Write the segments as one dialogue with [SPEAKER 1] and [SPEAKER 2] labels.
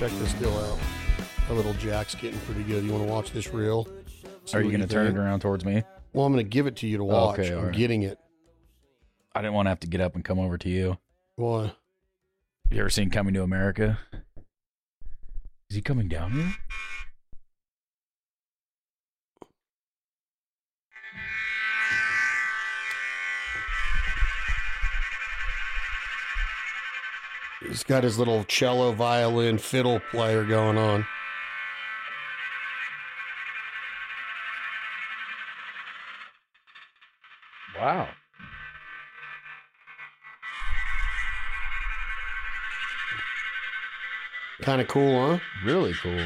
[SPEAKER 1] check this deal out. Our little Jack's getting pretty good. You want to watch this reel? See
[SPEAKER 2] Are you going to turn it around towards me?
[SPEAKER 1] Well, I'm going to give it to you to watch.
[SPEAKER 2] Okay,
[SPEAKER 1] I'm
[SPEAKER 2] right.
[SPEAKER 1] getting it.
[SPEAKER 2] I didn't want to have to get up and come over to you.
[SPEAKER 1] Why?
[SPEAKER 2] You ever seen Coming to America? Is he coming down here?
[SPEAKER 1] He's got his little cello, violin, fiddle player going on.
[SPEAKER 2] Wow.
[SPEAKER 1] Kind of cool, huh?
[SPEAKER 2] Really cool.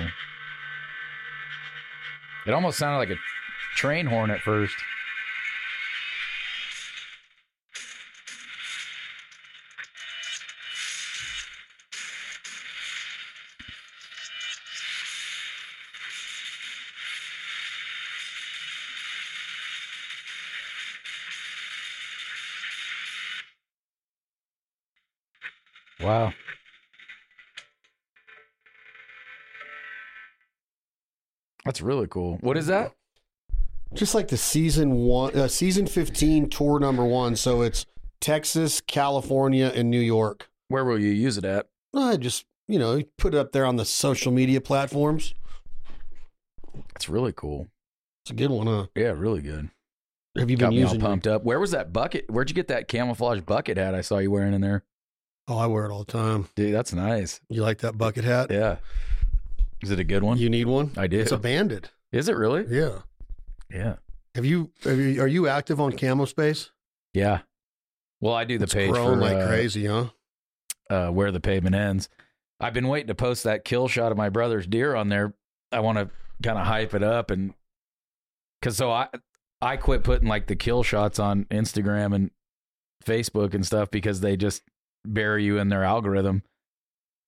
[SPEAKER 2] It almost sounded like a train horn at first. Wow. That's really cool. What is that?
[SPEAKER 1] Just like the season one, uh, season 15 tour number one. So it's Texas, California, and New York.
[SPEAKER 2] Where will you use it at?
[SPEAKER 1] I just, you know, put it up there on the social media platforms.
[SPEAKER 2] It's really cool.
[SPEAKER 1] It's a good one, huh?
[SPEAKER 2] Yeah, really good.
[SPEAKER 1] Have you
[SPEAKER 2] Got
[SPEAKER 1] been
[SPEAKER 2] me all
[SPEAKER 1] using? your-
[SPEAKER 2] pumped up. Where was that bucket? Where'd you get that camouflage bucket hat I saw you wearing in there?
[SPEAKER 1] Oh, I wear it all the time.
[SPEAKER 2] Dude, that's nice.
[SPEAKER 1] You like that bucket hat?
[SPEAKER 2] Yeah. Is it a good one?
[SPEAKER 1] You need one?
[SPEAKER 2] I do.
[SPEAKER 1] It's a bandit.
[SPEAKER 2] Is it really?
[SPEAKER 1] Yeah.
[SPEAKER 2] Yeah.
[SPEAKER 1] Have you, have you are you active on Camo Space?
[SPEAKER 2] Yeah. Well, I do the
[SPEAKER 1] it's
[SPEAKER 2] page
[SPEAKER 1] grown
[SPEAKER 2] for
[SPEAKER 1] like
[SPEAKER 2] uh,
[SPEAKER 1] crazy, huh?
[SPEAKER 2] uh, where the pavement ends. I've been waiting to post that kill shot of my brother's deer on there. I want to kind of hype it up and because so I I quit putting like the kill shots on Instagram and Facebook and stuff because they just bury you in their algorithm.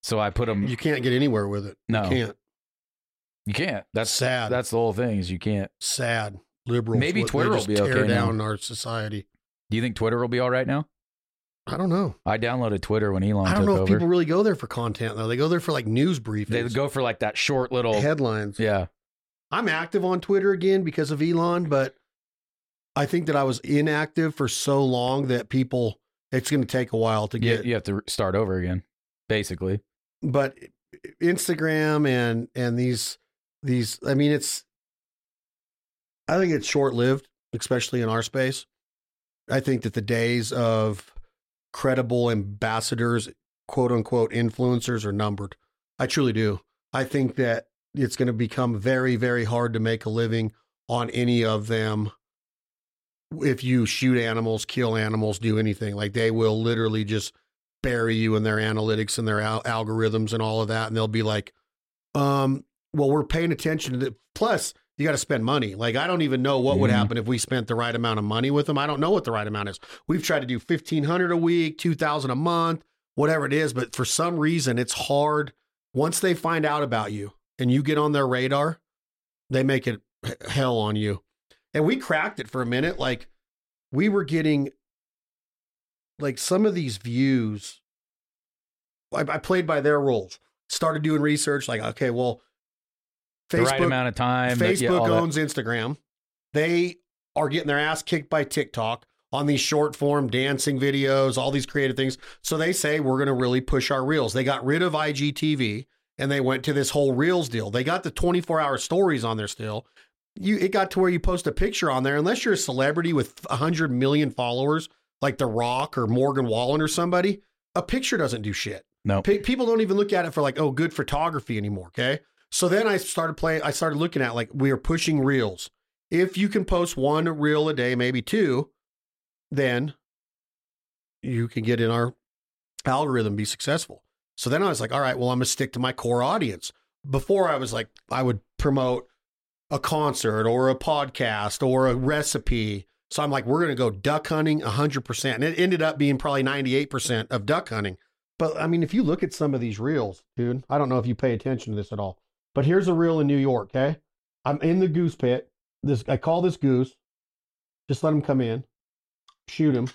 [SPEAKER 2] So I put them.
[SPEAKER 1] You can't get anywhere with it.
[SPEAKER 2] No.
[SPEAKER 1] You can't.
[SPEAKER 2] You can't.
[SPEAKER 1] That's sad.
[SPEAKER 2] that's the whole thing is you can't.
[SPEAKER 1] sad. Liberals.
[SPEAKER 2] Maybe
[SPEAKER 1] what-
[SPEAKER 2] Twitter will be
[SPEAKER 1] tear
[SPEAKER 2] okay now.
[SPEAKER 1] down our society.
[SPEAKER 2] Do you think Twitter will be all right now?
[SPEAKER 1] I don't know.
[SPEAKER 2] I downloaded Twitter when Elon
[SPEAKER 1] I don't know if
[SPEAKER 2] over.
[SPEAKER 1] people really go there for content though. They go there for like news briefings,
[SPEAKER 2] they go for like that short little.
[SPEAKER 1] headlines.
[SPEAKER 2] Yeah.
[SPEAKER 1] I'm active on Twitter again because of Elon, but I think that I was inactive for so long that people it's going to take a while to
[SPEAKER 2] You,
[SPEAKER 1] get.
[SPEAKER 2] you have to start over again, basically.
[SPEAKER 1] But Instagram and and these these I mean it's I think it's short lived, especially in our space. I think that the days of credible ambassadors, quote unquote influencers are numbered. I truly do. I think that it's going to become very, very hard to make a living on any of them if you shoot animals, kill animals, do anything. Like they will literally just bury you in their analytics and their al- algorithms and all of that. And they'll be like, um, well, we're paying attention to the plus you got to spend money. Like I don't even know what would
[SPEAKER 2] Mhm.
[SPEAKER 1] happen if we spent the right amount of money with them. I don't know what the right amount is. We've tried to do 1500 a week, 2000 a month, whatever it is, but for some reason it's hard once they find out about you and you get on their radar, they make it hell on you. And we cracked it for a minute like we were getting like some of these views I, I played by their rules. Started doing research like okay, well
[SPEAKER 2] the right amount of time. that- yeah,
[SPEAKER 1] Facebook
[SPEAKER 2] that.
[SPEAKER 1] owns Instagram. They are getting their ass kicked by TikTok on these short form dancing videos, all these creative things. So they say we're going to really push our reels. They got rid of IGTV and they went to this whole reels deal. They got the 24 hour stories on there still. You it got to where you post a picture on there unless you're a celebrity with 100 million followers like The Rock or Morgan Wallen or somebody, a picture doesn't do shit.
[SPEAKER 2] No.
[SPEAKER 1] Pe- people don't even look at it for like, oh, good photography anymore. Okay. So then I started playing, I started looking at like, we are pushing reels. If you can post one reel a day, maybe two, then you can get in our algorithm, be successful. So then I was like, all right, well, I'm going to stick to my core audience. Before I was like, I would promote a concert or a podcast or a recipe. So I'm like, we're going to go duck hunting 100%. And it ended up being probably 98% of duck hunting. But I mean, if you look at some of these reels, dude, I don't know if you pay attention to this at all. But here's a reel in New York, okay? I'm in the goose pit. This I call this goose. Just let him come in. Shoot him.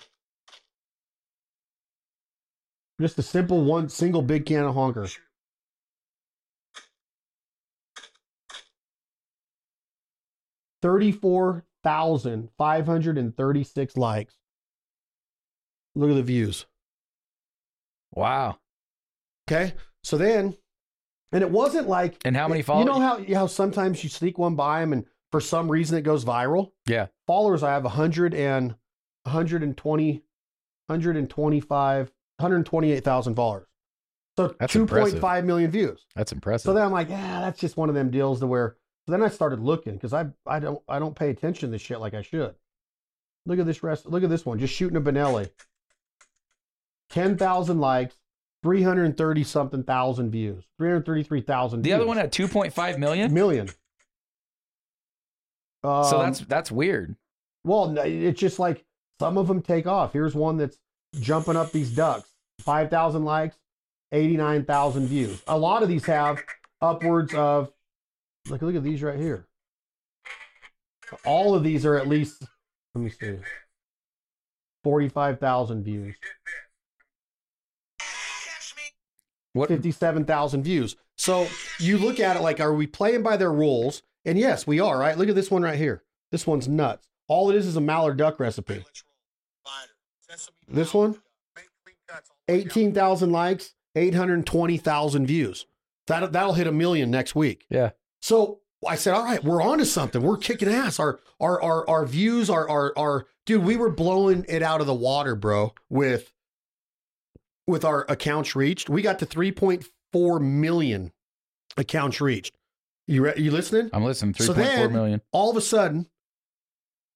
[SPEAKER 1] Just a simple one single big can of honker. 34,536 likes. Look at the views.
[SPEAKER 2] Wow.
[SPEAKER 1] Okay. So then, and it wasn't like,
[SPEAKER 2] And how many followers?
[SPEAKER 1] you know how, how sometimes you sneak one by them and for some reason it goes viral?
[SPEAKER 2] Yeah.
[SPEAKER 1] Followers, I have 100 and 120, 125, 128,000 followers. So
[SPEAKER 2] That's
[SPEAKER 1] 2.5 million views.
[SPEAKER 2] That's impressive.
[SPEAKER 1] So then I'm like, yeah, that's just one of them deals to where. So then I started looking because I I don't I don't pay attention to this shit like I should. Look at this rest. Look at this one. Just shooting a Benelli. Ten thousand likes, three hundred thirty something thousand views, three hundred thirty three thousand.
[SPEAKER 2] the other one had 2.5 million.
[SPEAKER 1] million.
[SPEAKER 2] so
[SPEAKER 1] Um,
[SPEAKER 2] that's that's weird.
[SPEAKER 1] well, it's just like some of them take off. Here's one that's jumping up these ducks. 5,000 likes, 89,000 views. A lot of these have upwards of, look, look at these right here. All of these are at least, let me see, 45,000 views,
[SPEAKER 2] What
[SPEAKER 1] 57,000 views. So you look at it like, are we playing by their rules? And yes, we are, right? Look at this one right here. This one's nuts. All it is is a Mallard duck recipe. This one, 18,000 likes, 820,000 views. That, that'll hit a million next week.
[SPEAKER 2] Yeah.
[SPEAKER 1] So I said, all right, we're on to something. We're kicking ass. Our, our, our, our views are, are, are, dude, we were blowing it out of the water, bro, with, with our accounts reached. We got to 3.4 million accounts reached. You, re- you listening?
[SPEAKER 2] I'm listening.
[SPEAKER 1] So
[SPEAKER 2] 3.4
[SPEAKER 1] then-
[SPEAKER 2] million.
[SPEAKER 1] all of a sudden,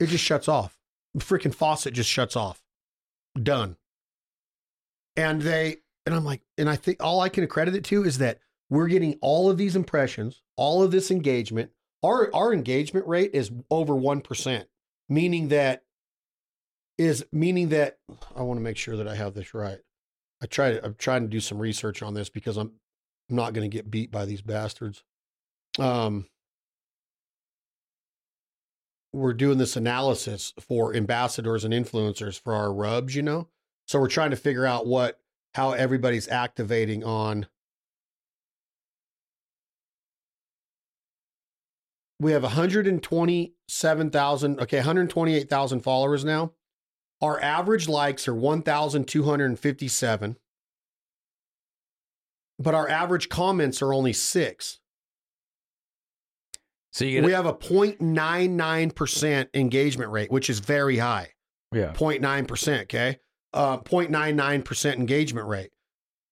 [SPEAKER 1] it just shuts off. The freaking faucet just shuts off. Done. And they, and I'm like, and I think all I can accredit it to is that we're getting all of these impressions, all of this engagement. Our our engagement rate is over one percent, meaning that is meaning that I want to make sure that I have this right. I try to I'm trying to do some research on this because I'm not going to get beat by these bastards. Um, we're doing this analysis for ambassadors and influencers for our rubs, you know? So we're trying to figure out what how everybody's activating on We have 127,000, okay, 128,000 followers now. Our average likes are 1,257. But our average comments are only 6.
[SPEAKER 2] So you get
[SPEAKER 1] We have a 0.99% engagement rate, which is very high.
[SPEAKER 2] yeah.
[SPEAKER 1] 0.9%, okay? Uh 0.99% engagement rate.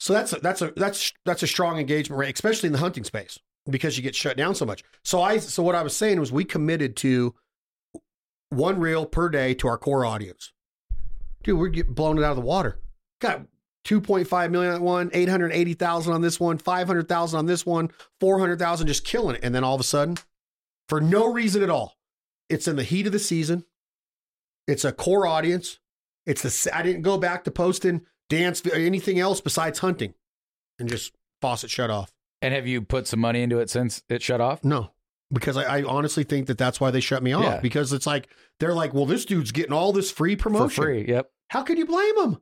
[SPEAKER 1] So that's a, that's a that's that's a strong engagement rate, especially in the hunting space because you get shut down so much. So I so what I was saying was we committed to one reel per day to our core audience. Dude, we're getting blown it out of the water. Got 2.5 million on one, 880,000 on this one, 500,000 on this one, 400,000 just killing it. And then all of a sudden, for no reason at all, it's in the heat of the season. It's a core audience. It's the I didn't go back to posting dance anything else besides hunting, and just faucet shut off.
[SPEAKER 2] And have you put some money into it since it shut off?
[SPEAKER 1] No, because I, I honestly think that that's why they shut me off.
[SPEAKER 2] Yeah.
[SPEAKER 1] Because it's like they're like, well, this dude's getting all this free promotion
[SPEAKER 2] For free. Yep.
[SPEAKER 1] How could you blame them?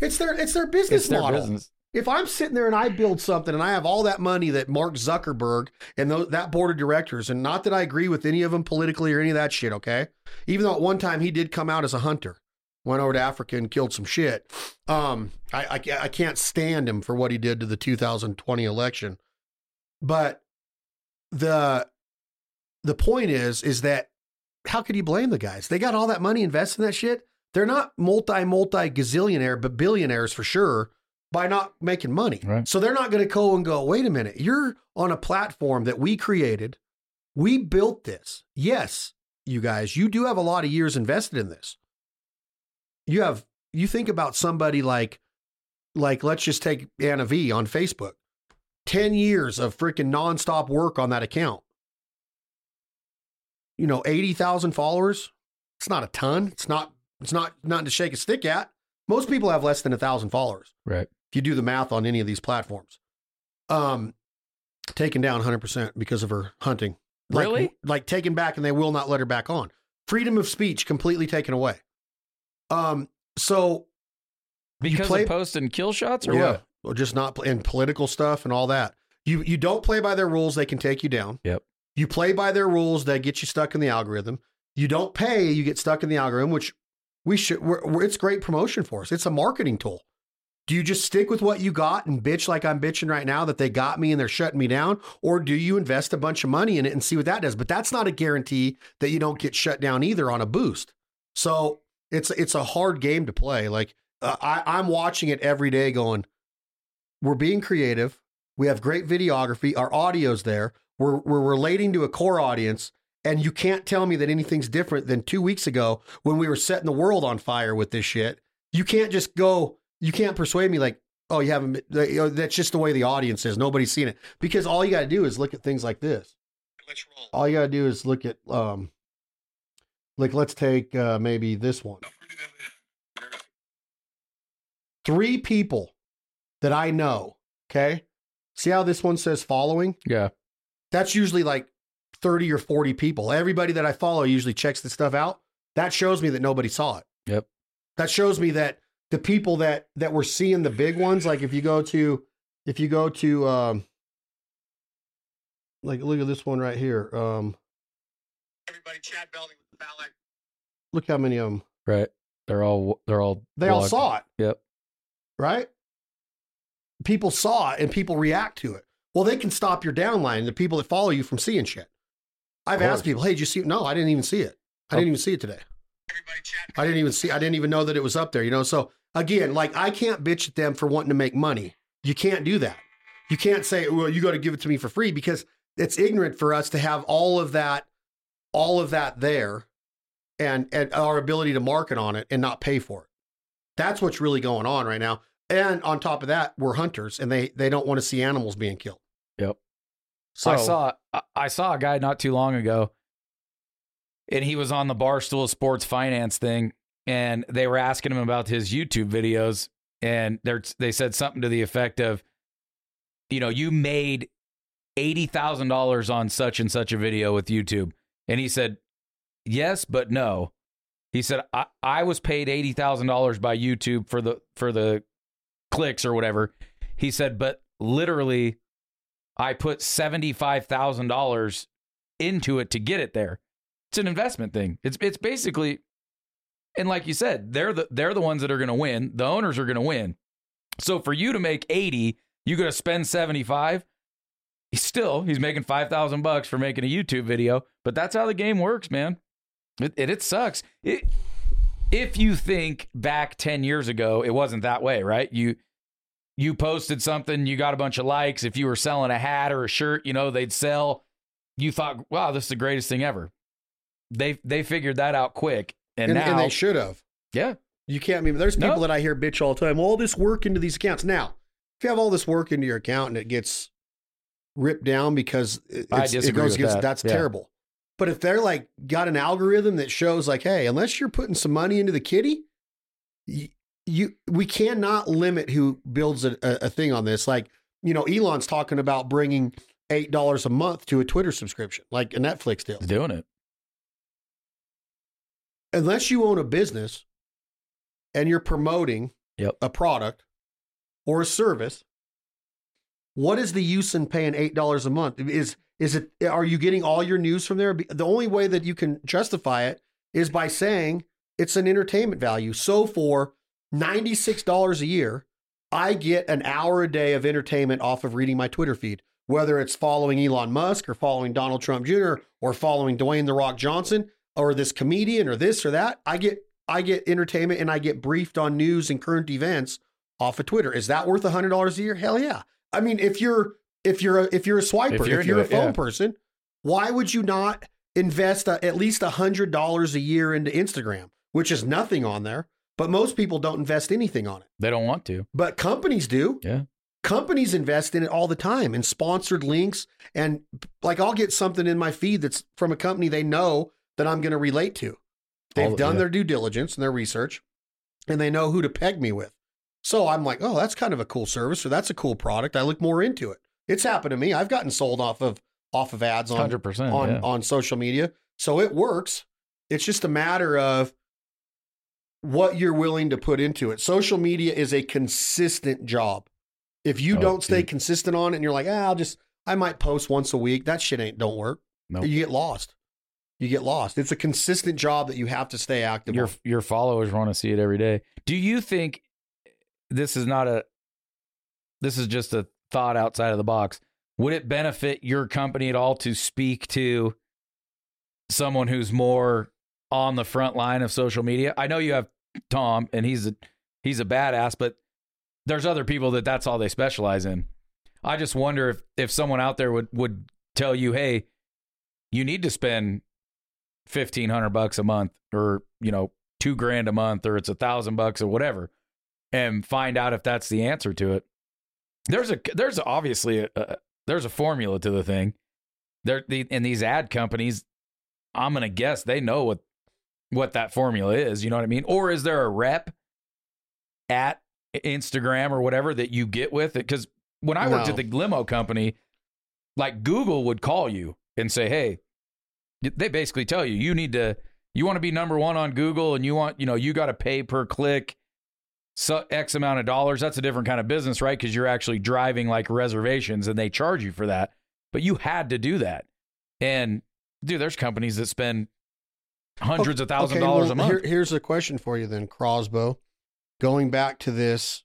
[SPEAKER 1] It's their it's their business
[SPEAKER 2] It's their
[SPEAKER 1] model.
[SPEAKER 2] business.
[SPEAKER 1] If I'm sitting there and I build something and I have all that money that Mark Zuckerberg and tho- that board of directors, and not that I agree with any of them politically or any of that shit, okay? Even though at one time he did come out as a hunter, went over to Africa and killed some shit. Um, I, I, I can't stand him for what he did to the 2020 election. But the the point is, is that how could you blame the guys? They got all that money invested in that shit. They're not multi multi gazillionaire, but billionaires for sure by not making money.
[SPEAKER 2] Right.
[SPEAKER 1] So they're not going to go and go, wait a minute, you're on a platform that we created. We built this. Yes, you guys, you do have a lot of years invested in this. You have, you think about somebody like, like, let's just take Anna V on Facebook 10 years of freaking nonstop work on that account. You know, 80,000 followers. It's not a ton. It's not, it's not, nothing to shake a stick at. Most people have less than a thousand followers
[SPEAKER 2] Right.
[SPEAKER 1] if you do the math on any of these platforms. Um, taken down 100% because of her hunting. Like,
[SPEAKER 2] Really?
[SPEAKER 1] Like taken back and they will not let her back on. Freedom of speech completely taken away. Um, so
[SPEAKER 2] Because
[SPEAKER 1] play-
[SPEAKER 2] of posting kill shots or
[SPEAKER 1] yeah,
[SPEAKER 2] what?
[SPEAKER 1] Or just not play, and political stuff and all that. You you don't play by their rules, they can take you down.
[SPEAKER 2] Yep.
[SPEAKER 1] You play by their rules, they get you stuck in the algorithm. You don't pay, you get stuck in the algorithm, which we should. We're, we're, it's great promotion for us. It's a marketing tool. Do you just stick with what you got and bitch like I'm bitching right now that they got me and they're shutting me down? Or do you invest a bunch of money in it and see what that does? But that's not a guarantee that you don't get shut down either on a boost. So it's it's a hard game to play. Like uh, I, I'm watching it every day, going, we're being creative. We have great videography. Our audio's there. We're we're relating to a core audience, and you can't tell me that anything's different than two weeks ago when we were setting the world on fire with this shit. You can't just go. You can't persuade me like, oh, you haven't. Know, that's just the way the audience is. Nobody's seen it because all you got to do is look at things like this.
[SPEAKER 3] Let's roll.
[SPEAKER 1] All you got to do is look at um, like let's take uh, maybe this one. Three people that I know. Okay, see how this one says following.
[SPEAKER 2] Yeah.
[SPEAKER 1] That's usually like 30 or 40 people. Everybody that I follow usually checks this stuff out. That shows me that nobody saw it.
[SPEAKER 2] Yep.
[SPEAKER 1] That shows me that the people that that were seeing the big ones, like if you go to if you go to um like look at this one right here. Um
[SPEAKER 3] Everybody, Chad Belding with the Balak.
[SPEAKER 1] look how many of them.
[SPEAKER 2] Right. They're all they're all
[SPEAKER 1] They all saw it,
[SPEAKER 2] Yep.
[SPEAKER 1] right? People saw it and people react to it. Well, they can stop your downline, the people that follow you from seeing shit. I've asked people, hey, did you see it? No, I didn't even see it. I didn't even see it today. I didn't even see. I didn't even know that it was up there. You know. So again, like I can't bitch at them for wanting to make money. You can't do that. You can't say, "Well, you got to give it to me for free," because it's ignorant for us to have all of that, all of that there, and and our ability to market on it and not pay for it. That's what's really going on right now. And on top of that, we're hunters, and they they don't want to see animals being killed.
[SPEAKER 2] Yep.
[SPEAKER 1] So
[SPEAKER 2] I saw I- I saw a guy not too long ago, and he was on the Barstool Sports Finance thing, and they were asking him about his YouTube videos, and they they said something to the effect of, you know, you made eighty thousand dollars on such and such a video with YouTube, and he said, yes, but no. He said I, I was paid eighty thousand dollars by YouTube for the for the clicks or whatever. He said, but literally I put $75,000 into it to get it there. It's an investment thing. It's it's basically and like you said, they're the they're the ones that are going to win. The owners are going to win. So for you to make 80, you got to spend 75. He's still he's making 5,000 bucks for making a YouTube video, but that's how the game works, man. It it, it sucks. It, if you think back 10 years ago, it wasn't that way, right? You you posted something, you got a bunch of likes. If you were selling a hat or a shirt, you know, they'd sell. You thought, wow, this is the greatest thing ever. They they figured that out quick. And,
[SPEAKER 1] and,
[SPEAKER 2] now
[SPEAKER 1] and they should have.
[SPEAKER 2] Yeah.
[SPEAKER 1] You can't. I mean, there's people
[SPEAKER 2] No.
[SPEAKER 1] that I hear bitch all the time. All this work into these accounts. Now, if you have all this work into your account and it gets ripped down because it, it's- it goes against
[SPEAKER 2] that.
[SPEAKER 1] that's
[SPEAKER 2] Yeah.
[SPEAKER 1] terrible. But if they're like got an algorithm that shows like, hey, unless you're putting some money into the kitty, you, you we cannot limit who builds a, a, thing on this. Like, you know, Elon's talking about bringing eight dollars a month to a Twitter subscription, like a Netflix deal.
[SPEAKER 2] doing it.
[SPEAKER 1] unless you own a business and you're promoting
[SPEAKER 2] Yep.
[SPEAKER 1] a product or a service, what is the use in paying eight dollars a month? Is is it are you getting all your news from there? The only way that you can justify it is by saying it's an entertainment value. So for ninety six dollars a year, I get an hour a day of entertainment off of reading my Twitter feed. Whether it's following Elon Musk or following Donald Trump Jr. or following Dwayne the Rock Johnson, or this comedian or this or that. I get I get entertainment and I get briefed on news and current events off of Twitter. Is that worth a hundred dollars a year? Hell yeah. I mean, if you're if you're a if you're a swiper,
[SPEAKER 2] If
[SPEAKER 1] if
[SPEAKER 2] you're
[SPEAKER 1] you're, a phone
[SPEAKER 2] yeah.
[SPEAKER 1] person, why would you not invest a, at least a hundred dollars a year into Instagram, which is nothing on there? But most people don't invest anything on it.
[SPEAKER 2] They don't want to.
[SPEAKER 1] But companies do.
[SPEAKER 2] Yeah.
[SPEAKER 1] Companies invest in it all the time in sponsored links. And like I'll get something in my feed that's from a company they know that I'm going to relate to. They've
[SPEAKER 2] All-
[SPEAKER 1] done
[SPEAKER 2] yeah.
[SPEAKER 1] their due diligence and their research and they know who to peg me with. So I'm like, oh, that's kind of a cool service or that's a cool product. I look more into it. It's happened to me. I've gotten sold off of off of ads on
[SPEAKER 2] 100%.
[SPEAKER 1] on
[SPEAKER 2] yeah.
[SPEAKER 1] on social media. So it works. It's just a matter of what you're willing to put into it. Social media is a consistent job. If you
[SPEAKER 2] Oh,
[SPEAKER 1] don't stay
[SPEAKER 2] dude.
[SPEAKER 1] consistent on it and you're like, ah, I'll just I might post once a week, that shit ain't don't work.
[SPEAKER 2] Nope.
[SPEAKER 1] You get lost. You get lost. It's a consistent job that you have to stay active.
[SPEAKER 2] Your
[SPEAKER 1] on.
[SPEAKER 2] your followers want to see it every day. Do you think this is not a this is just a thought outside of the box? Would it benefit your company at all to speak to someone who's more on the front line of social media? I know you have Tom and he's a he's a badass, but there's other people that that's all they specialize in. I just wonder if if someone out there would would tell you, "Hey, you need to spend fifteen hundred bucks a month, or you know, two grand a month, or it's a thousand bucks or whatever," and find out if that's the answer to it. There's a there's obviously a, a there's a formula to the thing. There the and these ad companies, I'm gonna guess they know what what that formula is. You know what I mean? Or is there a rep at Instagram or whatever that you get with it? Because when I worked at the limo company, like Google would call you and say, "Hey," they basically tell you you need to you want to be number one on Google and you want you know you got to pay per click so X amount of dollars. That's a different kind of business, right? Because you're actually driving like reservations and they charge you for that. But you had to do that. And dude, there's companies that spend hundreds of thousand
[SPEAKER 1] Okay,
[SPEAKER 2] dollars
[SPEAKER 1] well,
[SPEAKER 2] a month.
[SPEAKER 1] Here, here's a question for you then, Crosbo. Going back to this,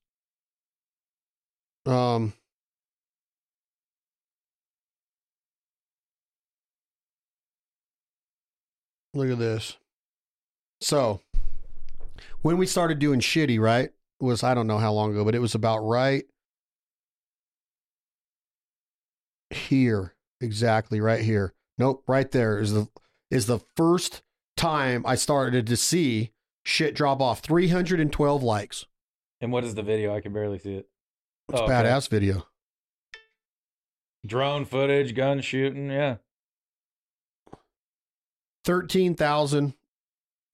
[SPEAKER 1] um, look at this. So, when we started doing shitty, right? Was I don't know how long ago, but it was about right here, exactly right here. Nope, right there is the is the first time I started to see shit drop off. 312 likes.
[SPEAKER 2] and what is the video? I can barely see it.
[SPEAKER 1] It's
[SPEAKER 2] Oh, okay.
[SPEAKER 1] badass video.
[SPEAKER 2] Drone footage, gun shooting. Yeah.
[SPEAKER 1] 13,000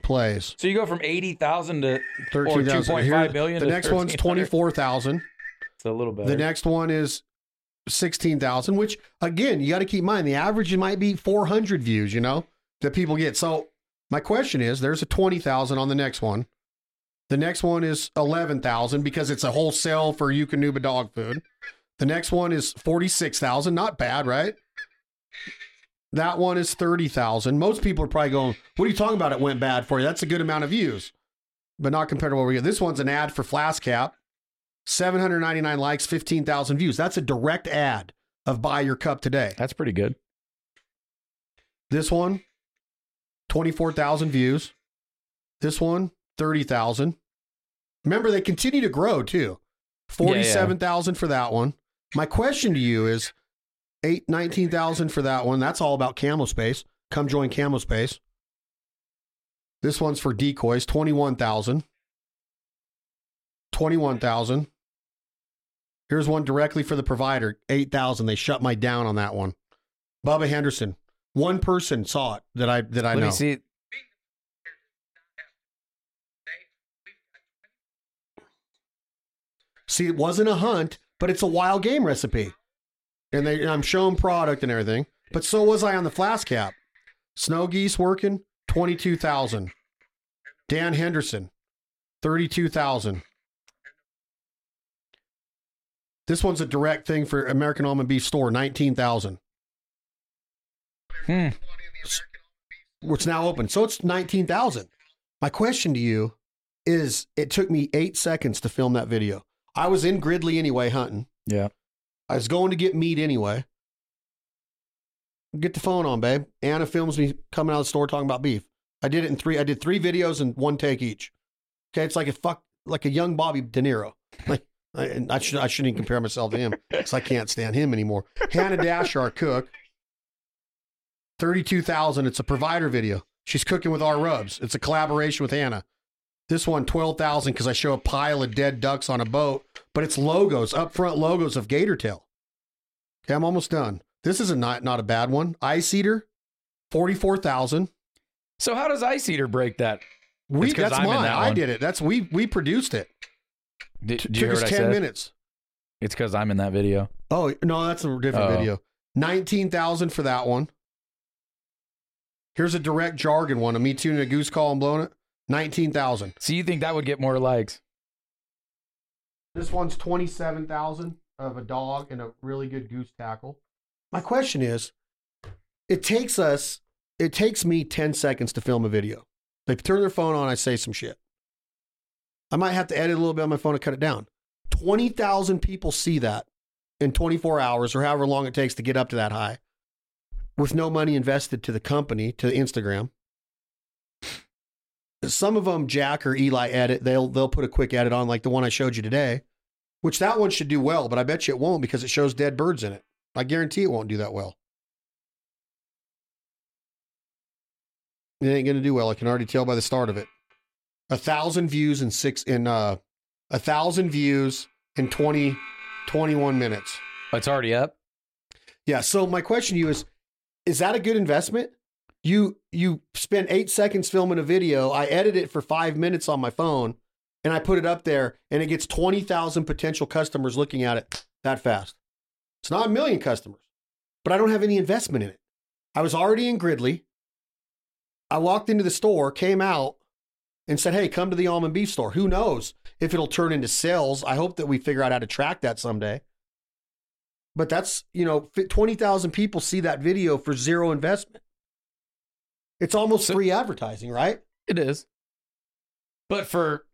[SPEAKER 1] plays.
[SPEAKER 2] So you go from 80,000 to
[SPEAKER 1] 13,000.
[SPEAKER 2] 2.5
[SPEAKER 1] Here- The next one's
[SPEAKER 2] 1,300.
[SPEAKER 1] 24,000.
[SPEAKER 2] it's a little better.
[SPEAKER 1] The next one is 16,000, which again, you got to keep in mind the average might be 400 views, you know, that people get. So my question is there's a 20,000 on the next one. The next one is 11,000 because it's a wholesale for Eukanuba dog food. The next one is 46,000. Not bad, right? That one is 30,000. Most people are probably going, What are you talking about? It went bad for you. That's a good amount of views, but not compared to what we get. This one's an ad for Flask Cap. 799 likes, 15,000 views. That's a direct ad of buy your cup today.
[SPEAKER 2] That's pretty good.
[SPEAKER 1] This one, 24,000 views. This one, 30,000. Remember, they continue to grow too. 47,000 for that one. My question to you is eight, 19,000 for that one. That's all about Camo Space. Come join Camo Space. This one's for decoys, 21,000. 21,000. Here's one directly for the provider, 8,000. They shut my down on that one. Bubba Henderson. One person saw it that I that I
[SPEAKER 2] Let
[SPEAKER 1] know.
[SPEAKER 2] me see.
[SPEAKER 1] See, it wasn't a hunt, but it's a wild game recipe. And they, I'm showing product and everything. But so was I on the flask cap. Snow geese working, 22,000. Dan Henderson, 32,000. This one's a direct thing for American Almond Beef Store, 19,000.
[SPEAKER 2] Hmm.
[SPEAKER 1] It's now open. So it's 19,000. My question to you is it took me eight seconds to film that video. I was in Gridley anyway hunting.
[SPEAKER 2] Yeah.
[SPEAKER 1] I was going to get meat anyway. Get the phone on, babe. Anna films me coming out of the store talking about beef. I did it in three. I did three videos in one take each. Okay, it's like a fuck, like a young Bobby De Niro. Like I, and I should I shouldn't even compare myself to him because I can't stand him anymore. Hannah Dash, our cook, thirty-two thousand. It's a provider video. She's cooking with our rubs. It's a collaboration with Hannah. This one, 12,000 because I show a pile of dead ducks on a boat, but it's logos, upfront logos of gator tail. Okay, I'm almost done. This is a not, not a bad one. Ice Eater, 44,000.
[SPEAKER 2] So how does Ice Eater break that?
[SPEAKER 1] We, that's
[SPEAKER 2] I'm
[SPEAKER 1] mine.
[SPEAKER 2] that
[SPEAKER 1] I did it. That's we we produced it.
[SPEAKER 2] Did,
[SPEAKER 1] T-
[SPEAKER 2] did you
[SPEAKER 1] took us 10 minutes.
[SPEAKER 2] It's because I'm in that video.
[SPEAKER 1] Oh, no, that's a different
[SPEAKER 2] Oh.
[SPEAKER 1] video. 19,000 for that one. Here's a direct jargon one of me tuning a goose call and blowing it. 19,000.
[SPEAKER 2] So you think that would get more likes?
[SPEAKER 1] This one's 27,000 of a dog and a really good goose tackle. My question is it takes us, it takes me 10 seconds to film a video. They turn their phone on, I say some shit. I might have to edit a little bit on my phone to cut it down. 20,000 people see that in 24 hours or however long it takes to get up to that high with no money invested to the company, to Instagram. Some of them Jack or Eli edit. They'll they'll put a quick edit on like the one I showed you today, which that one should do well, but I bet you it won't because it shows dead birds in it. I guarantee it won't do that well. It ain't gonna do well. I can already tell by the start of it. A thousand views in six in uh a thousand views in 20, 21 minutes.
[SPEAKER 2] It's already up.
[SPEAKER 1] Yeah. So my question to you is, is that a good investment? You you spend eight seconds filming a video. I edit it for five minutes on my phone, and I put it up there, and it gets twenty thousand potential customers looking at it that fast. It's not a million customers, but I don't have any investment in it. I was already in Gridley. I walked into the store, came out, and said, "Hey, come to the almond beef store." Who knows if it'll turn into sales? I hope that we figure out how to track that someday. But that's, you know, 20,000 people see that video for zero investment. It's almost
[SPEAKER 2] So-
[SPEAKER 1] free advertising, right?
[SPEAKER 2] It is. But for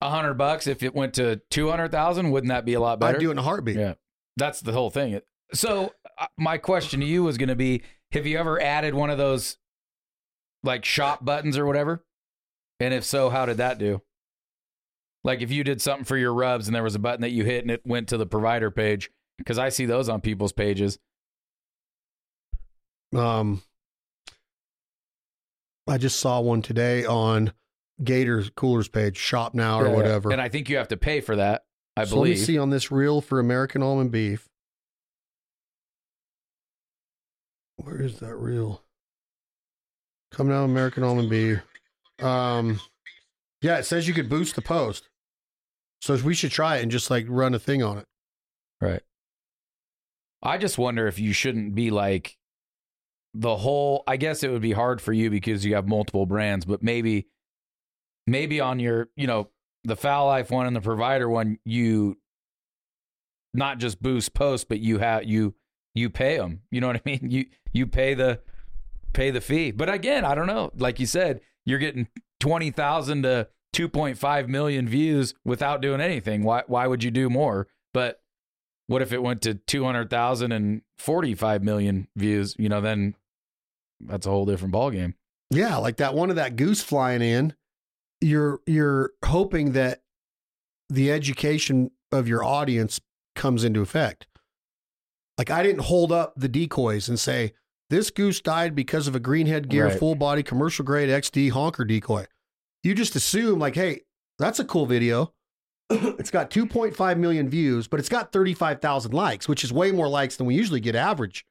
[SPEAKER 2] a hundred bucks, if it went to two hundred thousand, wouldn't that be a lot better?
[SPEAKER 1] I'd do it in a heartbeat.
[SPEAKER 2] Yeah, that's the whole thing. So uh, my question to you was going to be: Have you ever added one of those like shop buttons or whatever? And if so, how did that do? Like if you did something for your rubs and there was a button that you hit and it went to the provider page, because I see those on people's pages.
[SPEAKER 1] Um, I just saw one today on Gator's Coolers page, shop now or
[SPEAKER 2] Yeah,
[SPEAKER 1] whatever.
[SPEAKER 2] And I think you have to pay for that. I
[SPEAKER 1] so let me see on this reel for American almond beef. Where is that reel? Coming out American almond beef. Um, yeah, it says you could boost the post. So we should try it and just like run a thing on it.
[SPEAKER 2] Right. I just wonder if you shouldn't be like the whole I guess it would be hard for you because you have multiple brands, but maybe maybe on your, you know, the Fowl Life one and the provider one, you not just boost post, but you have you you pay them. You know what I mean? You you pay the pay the fee. But again, I don't know. Like you said, you're getting 20,000 to 2.5 million views without doing anything. Why why would you do more? But what if it went to 200,000 and 45 million views? You know, then that's a whole different ballgame.
[SPEAKER 1] Yeah, like that one of that goose flying in. You're you're hoping that the education of your audience comes into effect. Like I didn't hold up the decoys and say this goose died because of a greenhead gear
[SPEAKER 2] Right.
[SPEAKER 1] full body commercial grade XD honker decoy. You just assume like, hey, that's a cool video. It's got 2.5 million views, but it's got 35,000 likes, which is way more likes than we usually get average.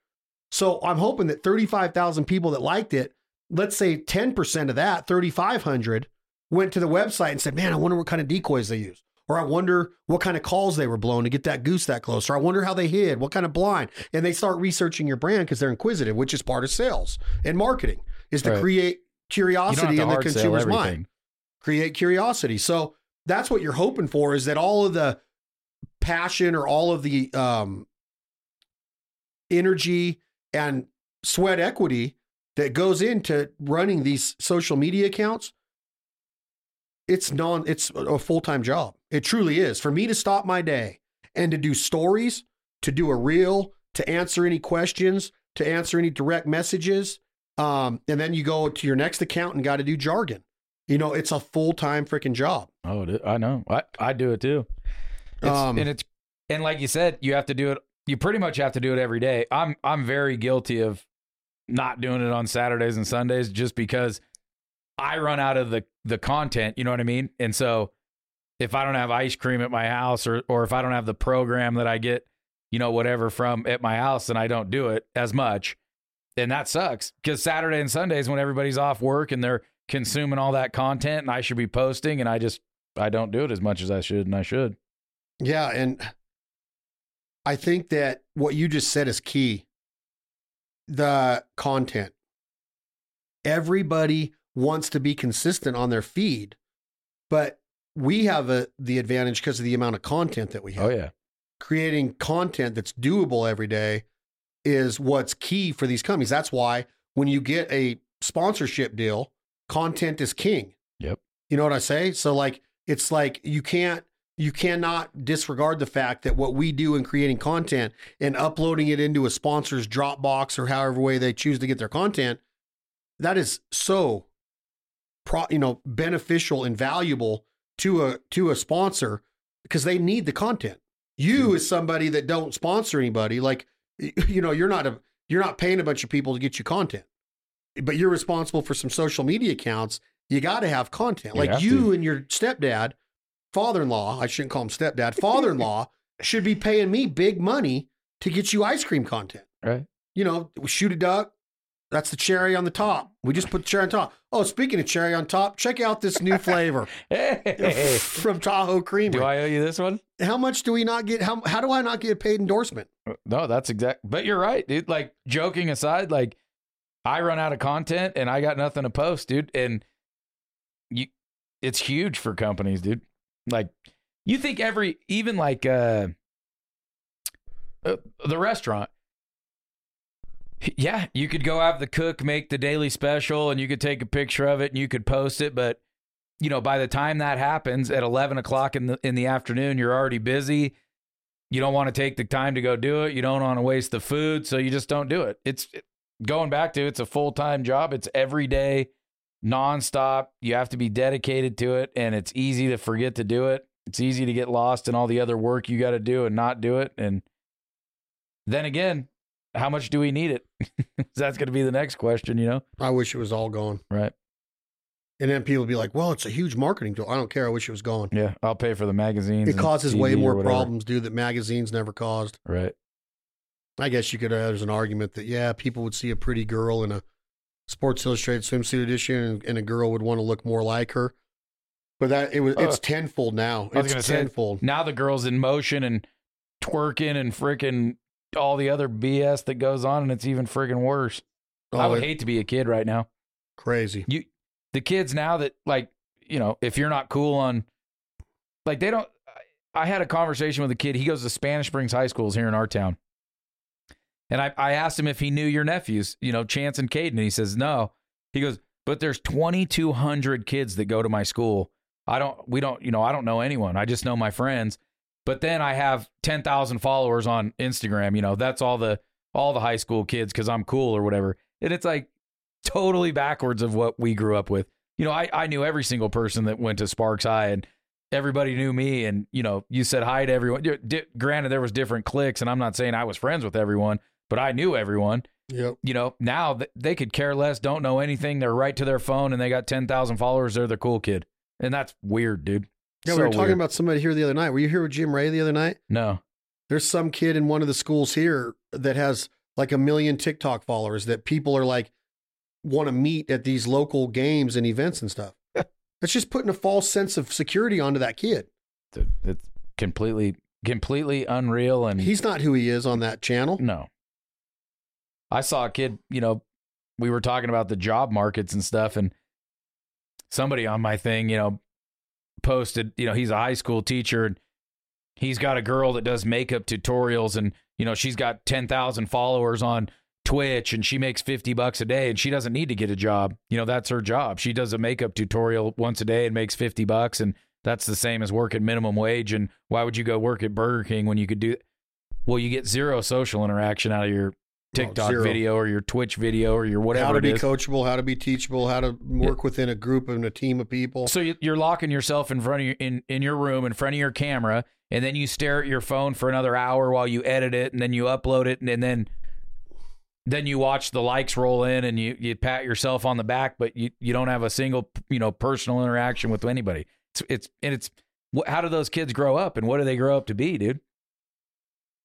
[SPEAKER 1] So I'm hoping that 35,000 people that liked it, let's say 10% of that, 3,500, went to the website and said, man, I wonder what kind of decoys they use. Or I wonder what kind of calls they were blown to get that goose that close. Or I wonder how they hid, what kind of blind. And they start researching your brand because they're inquisitive, which is part of sales and marketing, is to
[SPEAKER 2] Right.
[SPEAKER 1] create
[SPEAKER 2] You don't have
[SPEAKER 1] curiosity in the consumer's mind create curiosity. So that's what you're hoping for is that all of the passion or all of the um, energy and sweat equity that goes into running these social media accounts it's non it's a full-time job. It truly is. For me to stop my day and to do stories to do a reel to answer any questions to answer any direct messages um, and then you go to your next account and got to do jargon. You know, it's a full time freaking job.
[SPEAKER 2] Oh. I know. I, I do it too. It's,
[SPEAKER 1] Um,
[SPEAKER 2] and it's and like you said, you have to do it. You pretty much have to do it every day. I'm I'm very guilty of not doing it on Saturdays and Sundays just because I run out of the the content. You know what I mean? And so if I don't have ice cream at my house, or or if I don't have the program that I get, you know, whatever from at my house, then I don't do it as much. And that sucks because Saturday and Sundays when everybody's off work and they're consuming all that content and I should be posting and I just I don't do it as much as I should and I should.
[SPEAKER 1] Yeah. And I think that what you just said is key the content. Everybody wants to be consistent on their feed, but we have a, the advantage because of the amount of content that we have.
[SPEAKER 2] Oh yeah.
[SPEAKER 1] Creating content that's doable every day is what's key for these companies. That's why when you get a sponsorship deal, content is king.
[SPEAKER 2] Yep.
[SPEAKER 1] You know what I say? So like it's like you can't you cannot disregard the fact that what we do in creating content and uploading it into a sponsor's Dropbox or however way they choose to get their content, that is so pro, you know beneficial and valuable to a to a sponsor because they need the content. You hmm. as somebody that don't sponsor anybody, like you know, you're not a you're not paying a bunch of people to get you content, but you're responsible for some social media accounts. You got to have content.
[SPEAKER 2] You
[SPEAKER 1] like you and your stepdad, father-in-law, I shouldn't call him stepdad, father-in-law should be paying me big money to get you ice cream content.
[SPEAKER 2] Right.
[SPEAKER 1] You know, we shoot a duck. That's the cherry on the top. We just put the cherry on top. Oh, speaking of cherry on top, check out this new flavor
[SPEAKER 2] Hey,
[SPEAKER 1] from Tahoe Creamery.
[SPEAKER 2] do I owe you this one?
[SPEAKER 1] how much do we not get? How how do I not get a paid endorsement?
[SPEAKER 2] Uh, no, that's exact. But you're right, dude. Like joking aside, like I run out of content and I got nothing to post, dude. And you, it's huge for companies, dude. Like you think every, even like uh, uh the restaurant. Yeah, you could go have the cook make the daily special, and you could take a picture of it and you could post it. But you know, by the time that happens at eleven o'clock in the in the afternoon, you're already busy you don't want to take the time to go do it. You don't want to waste the food, so you just don't do it. It's it- going back to it's a full time job. It's every day, nonstop. You have to be dedicated to it, and it's easy to forget to do it. It's easy to get lost in all the other work you got to do and not do it. And then again, how much do we need it? That's going to be the next question, you know?
[SPEAKER 1] I wish it was all gone.
[SPEAKER 2] Right?
[SPEAKER 1] And then people be like, "Well, it's a huge marketing tool." I don't care. I wish it was gone.
[SPEAKER 2] Yeah, I'll pay for the magazines.
[SPEAKER 1] It causes way
[SPEAKER 2] TV or
[SPEAKER 1] more problems, dude, that magazines never caused.
[SPEAKER 2] Right?
[SPEAKER 1] I guess you could. Uh, there's an argument that yeah, people would see a pretty girl in a Sports Illustrated swimsuit edition, and, and a girl would want to look more like her. But that it was. It's
[SPEAKER 2] Uh,
[SPEAKER 1] tenfold now.
[SPEAKER 2] I
[SPEAKER 1] It's
[SPEAKER 2] say,
[SPEAKER 1] tenfold.
[SPEAKER 2] now the girl's in motion and twerking and freaking all the other BS that goes on, and it's even freaking worse. I
[SPEAKER 1] Oh,
[SPEAKER 2] would
[SPEAKER 1] it-
[SPEAKER 2] hate to be a kid right now.
[SPEAKER 1] crazy.
[SPEAKER 2] You, the kids now that like, you know, if you're not cool on, like they don't. I had a conversation with a kid. He goes to Spanish Springs High Schools here in our town, and I I asked him if he knew your nephews, you know, Chance and Caden, and he says no. He goes, but there's 2,200 kids that go to my school. I don't, we don't, you know, I don't know anyone. I just know my friends. But then I have 10,000 followers on Instagram. You know, that's all the all the high school kids because I'm cool or whatever. And it's like totally backwards of what we grew up with. You know, I, I knew every single person that went to Sparks High and everybody knew me. And, you know, you said hi to everyone. Di- granted, there was different cliques, and I'm not saying I was friends with everyone, but I knew everyone.
[SPEAKER 1] Yep.
[SPEAKER 2] You know, now th- they could care less, don't know anything. They're right to their phone and they got 10,000 followers. They're the cool kid. And that's weird, dude.
[SPEAKER 1] Yeah,
[SPEAKER 2] So
[SPEAKER 1] we were talking
[SPEAKER 2] weird.
[SPEAKER 1] about somebody here the other night. Were you here with Jim Ray the other night?
[SPEAKER 2] No.
[SPEAKER 1] There's some kid in one of the schools here that has like a million TikTok followers that people are like want to meet at these local games and events and stuff. That's just putting a false sense of security onto that kid.
[SPEAKER 2] It's- It's completely, completely unreal. And
[SPEAKER 1] He's not who he is on that channel.
[SPEAKER 2] No. I saw a kid, you know, we were talking about the job markets and stuff, and somebody on my thing, you know, posted, you know, he's a high school teacher and he's got a girl that does makeup tutorials and, you know, she's got 10,000 followers on Twitch and she makes 50 bucks a day and she doesn't need to get a job. You know, that's her job. She does a makeup tutorial once a day and makes 50 bucks and that's the same as working minimum wage and why would you go work at Burger King when you could do well, you get zero social interaction out of your TikTok
[SPEAKER 1] zero.
[SPEAKER 2] video or your Twitch video or your whatever
[SPEAKER 1] how to be coachable, how to be teachable, how to work within a group and a team of people.
[SPEAKER 2] So you- you're locking yourself in front of your in in your room in front of your camera, and then you stare at your phone for another hour while you edit it, and then you upload it, and, and then then you watch the likes roll in, and you you pat yourself on the back, but you you don't have a single you know personal interaction with anybody. It's it's and it's how do those kids grow up, and what do they grow up to be, dude?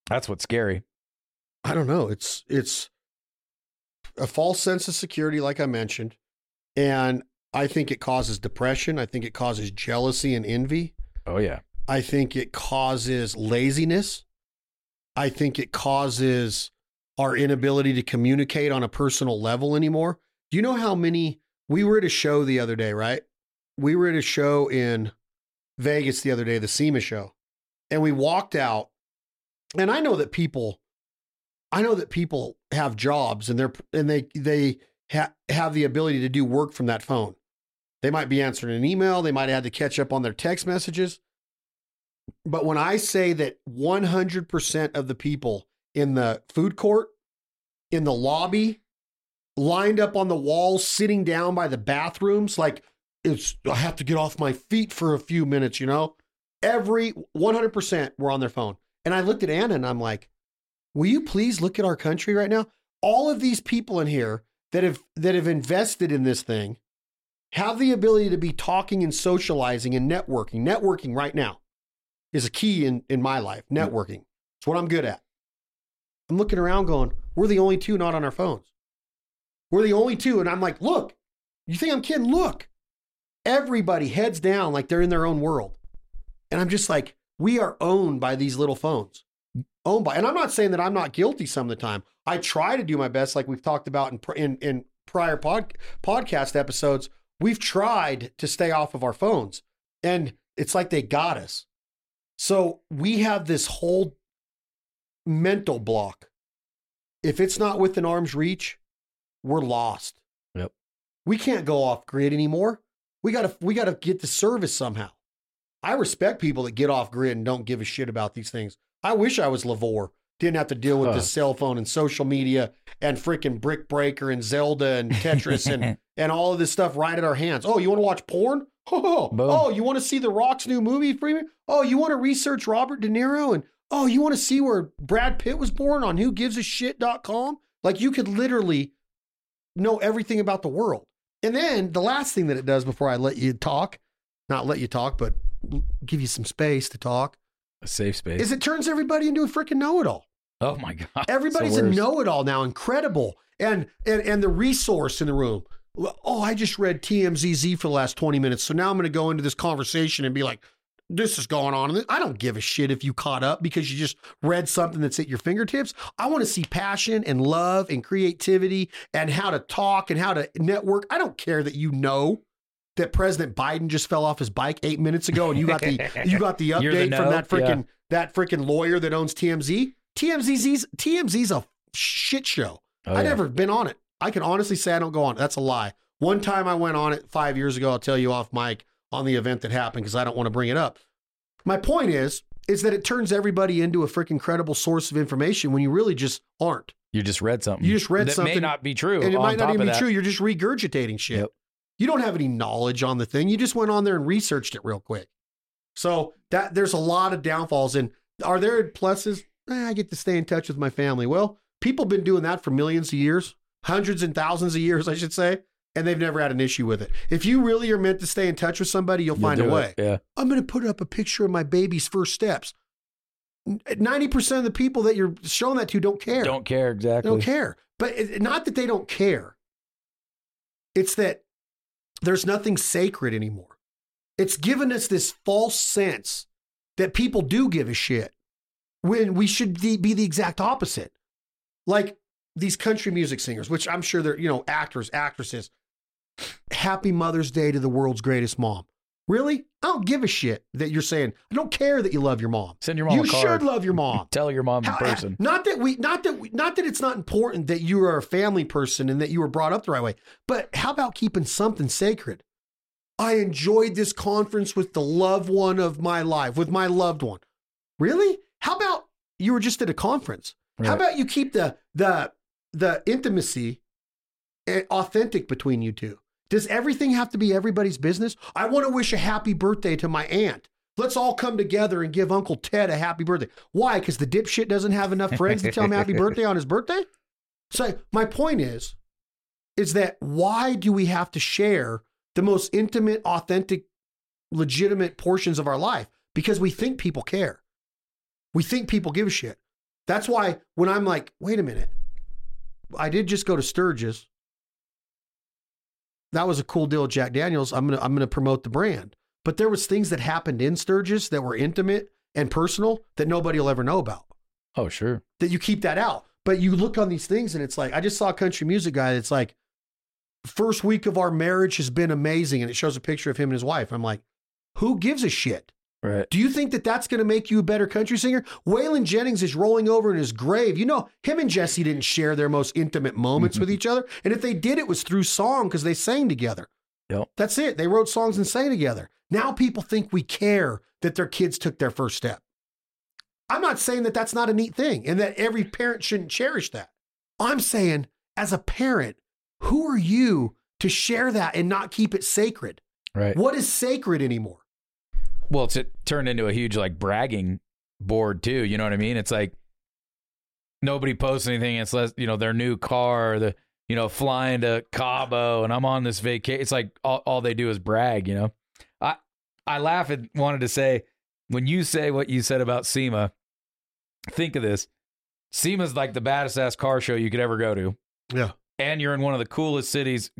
[SPEAKER 2] That's what's scary.
[SPEAKER 1] I don't know. It's it's a false sense of security, like I mentioned, and I think it causes depression. I think it causes jealousy and envy.
[SPEAKER 2] Oh yeah,
[SPEAKER 1] I think it causes laziness. I think it causes our inability to communicate on a personal level anymore. Do you know how many we were at a show the other day, right? We were at a show in Vegas the other day, the SEMA show, and we walked out. And I know that people I know that people have jobs and they're and they they ha- have the ability to do work from that phone. They might be answering an email, they might have had to catch up on their text messages. But when I say that 100% of the people in the food court, in the lobby, lined up on the walls, sitting down by the bathrooms, like it's, I have to get off my feet for a few minutes, you know? Every 100% were on their phone. And I looked at Anna and I'm like, will you please look at our country right now? All of these people in here that have that have invested in this thing have the ability to be talking and socializing and networking. Networking right now is a key in, in my life. Networking. It's what I'm good at. I'm looking around going, we're the only two not on our phones. We're the only two. And I'm like, look, you think I'm kidding? Look. Everybody heads down like they're in their own world. And I'm just like, we are owned by these little phones. Owned by, and I'm not saying that I'm not guilty some of the time. I try to do my best, like we've talked about in in, in prior pod, podcast episodes. We've tried to stay off of our phones, and it's like they got us. So we have this whole mental block. If it's not within arm's reach, we're lost.
[SPEAKER 2] Yep.
[SPEAKER 1] We can't go off grid anymore. We gotta we gotta get the service somehow. I respect people that get off grid and don't give a shit about these things. I wish I was Lavore. Didn't have to deal with
[SPEAKER 2] Huh.
[SPEAKER 1] the cell phone and social media and freaking Brick Breaker and Zelda and Tetris and and all of this stuff right at our hands. Oh, you want to watch porn? Oh,
[SPEAKER 2] Boom.
[SPEAKER 1] oh, you want to see The Rock's new movie premiere? Oh, you want to research Robert De Niro and oh, you want to see where Brad Pitt was born on Who Gives a whogivesashit.com? Like you could literally know everything about the world. And then the last thing that it does before I let you talk, not let you talk, but give you some space to talk,
[SPEAKER 2] a safe space.
[SPEAKER 1] is it turns everybody into a freaking know-it-all.
[SPEAKER 2] oh my god.
[SPEAKER 1] Everybody's a know-it-all now, incredible. And and and the resource in the room. Oh, I just read TMZ for the last 20 minutes. So now I'm going to go into this conversation and be like, this is going on. I don't give a shit if you caught up because you just read something that's at your fingertips. I want to see passion and love and creativity and how to talk and how to network. I don't care that you know that President Biden just fell off his bike eight minutes ago and you got the you got the
[SPEAKER 2] You're the
[SPEAKER 1] update from that freaking that freaking lawyer that owns TMZ. TMZ's TMZ's a shit show.
[SPEAKER 2] Oh,
[SPEAKER 1] I
[SPEAKER 2] yeah.
[SPEAKER 1] never been on it. I can honestly say I don't go on it. That's a lie. One time I went on it five years ago. I'll tell you off mic on the event that happened because I don't want to bring it up. My point is, is that it turns everybody into a freaking credible source of information when you really just aren't.
[SPEAKER 2] You just read something.
[SPEAKER 1] You just read
[SPEAKER 2] that
[SPEAKER 1] something- It
[SPEAKER 2] may not be true.
[SPEAKER 1] and it might not even be
[SPEAKER 2] that.
[SPEAKER 1] true. You're just regurgitating shit.
[SPEAKER 2] Yep.
[SPEAKER 1] You don't have any knowledge on the thing. You just went on there and researched it real quick. So that there's a lot of downfalls. And are there pluses? Eh, I get to stay in touch with my family. Well, people have been doing that for millions of years, hundreds and thousands of years, I should say, and they've never had an issue with it. If you really are meant to stay in touch with somebody, you'll
[SPEAKER 2] You'll
[SPEAKER 1] find a
[SPEAKER 2] do it.
[SPEAKER 1] way.
[SPEAKER 2] Yeah.
[SPEAKER 1] I'm going to put up a picture of my baby's first steps. 90% of the people that you're showing that to don't care.
[SPEAKER 2] Don't care
[SPEAKER 1] They
[SPEAKER 2] exactly.
[SPEAKER 1] don't care. But it, not that they don't care. It's that there's nothing sacred anymore. It's given us this false sense that people do give a shit when we should be the exact opposite. Like these country music singers, which I'm sure they're, you know, actors, actresses. Happy Mother's Day to the world's greatest mom. Really? I don't give a shit that you're saying. I don't care that you love your mom.
[SPEAKER 2] Send your mom
[SPEAKER 1] You
[SPEAKER 2] a card.
[SPEAKER 1] should love your mom.
[SPEAKER 2] Tell your mom in person.
[SPEAKER 1] Not that we, not that we, not that it's not important that you are a family person and that you were brought up the right way, but how about keeping something sacred? I enjoyed this conference with the loved one of my life, with my loved one. Really? How about you were just at a conference? How about you keep the the the intimacy eh, authentic between you two? Does everything have to be everybody's business? I want to wish a happy birthday to my aunt. Let's all come together and give Uncle Ted a happy birthday. Why? Because the dipshit doesn't have enough friends to tell him happy birthday on his birthday? So my point is, is that why do we have to share the most intimate, authentic, legitimate portions of our life? Because we think people care. We think people give a shit. That's why when I'm like, wait a minute, I did just go to Sturgis. That was a cool deal with Jack Daniels. I'm gonna I'm gonna promote the brand. But there was things that happened in Sturgis that were intimate and personal that nobody will ever know about.
[SPEAKER 2] Oh, sure.
[SPEAKER 1] That you keep that out. But you look on these things and it's like, I just saw a country music guy that's like, first week of our marriage has been amazing. And it shows a picture of him and his wife. I'm like, who gives a shit?
[SPEAKER 2] Right.
[SPEAKER 1] Do you think that that's going to make you a better country singer? Waylon Jennings is rolling over in his grave. You know, him and Jessi didn't share their most intimate moments with mm-hmm. each other. And if they did, it was through song because they sang together.
[SPEAKER 2] Yep.
[SPEAKER 1] That's it. They wrote songs and sang together. Now people think we care that their kids took their first step. I'm not saying that that's not a neat thing and that every parent shouldn't cherish that. I'm saying, as a parent, who are you to share that and not keep it sacred?
[SPEAKER 2] Right.
[SPEAKER 1] What is sacred anymore?
[SPEAKER 2] Well, it's it turned into a huge like bragging board too. You know what I mean? It's like nobody posts anything. It's less, you know, their new car, the you know, flying to Cabo, and I'm on this vacation. It's like all, all they do is brag. You know, I I laugh and wanted to say when you say what you said about SEMA, think of this. SEMA's like the baddest ass car show you could ever go to.
[SPEAKER 1] Yeah.
[SPEAKER 2] And you're in one of the coolest cities.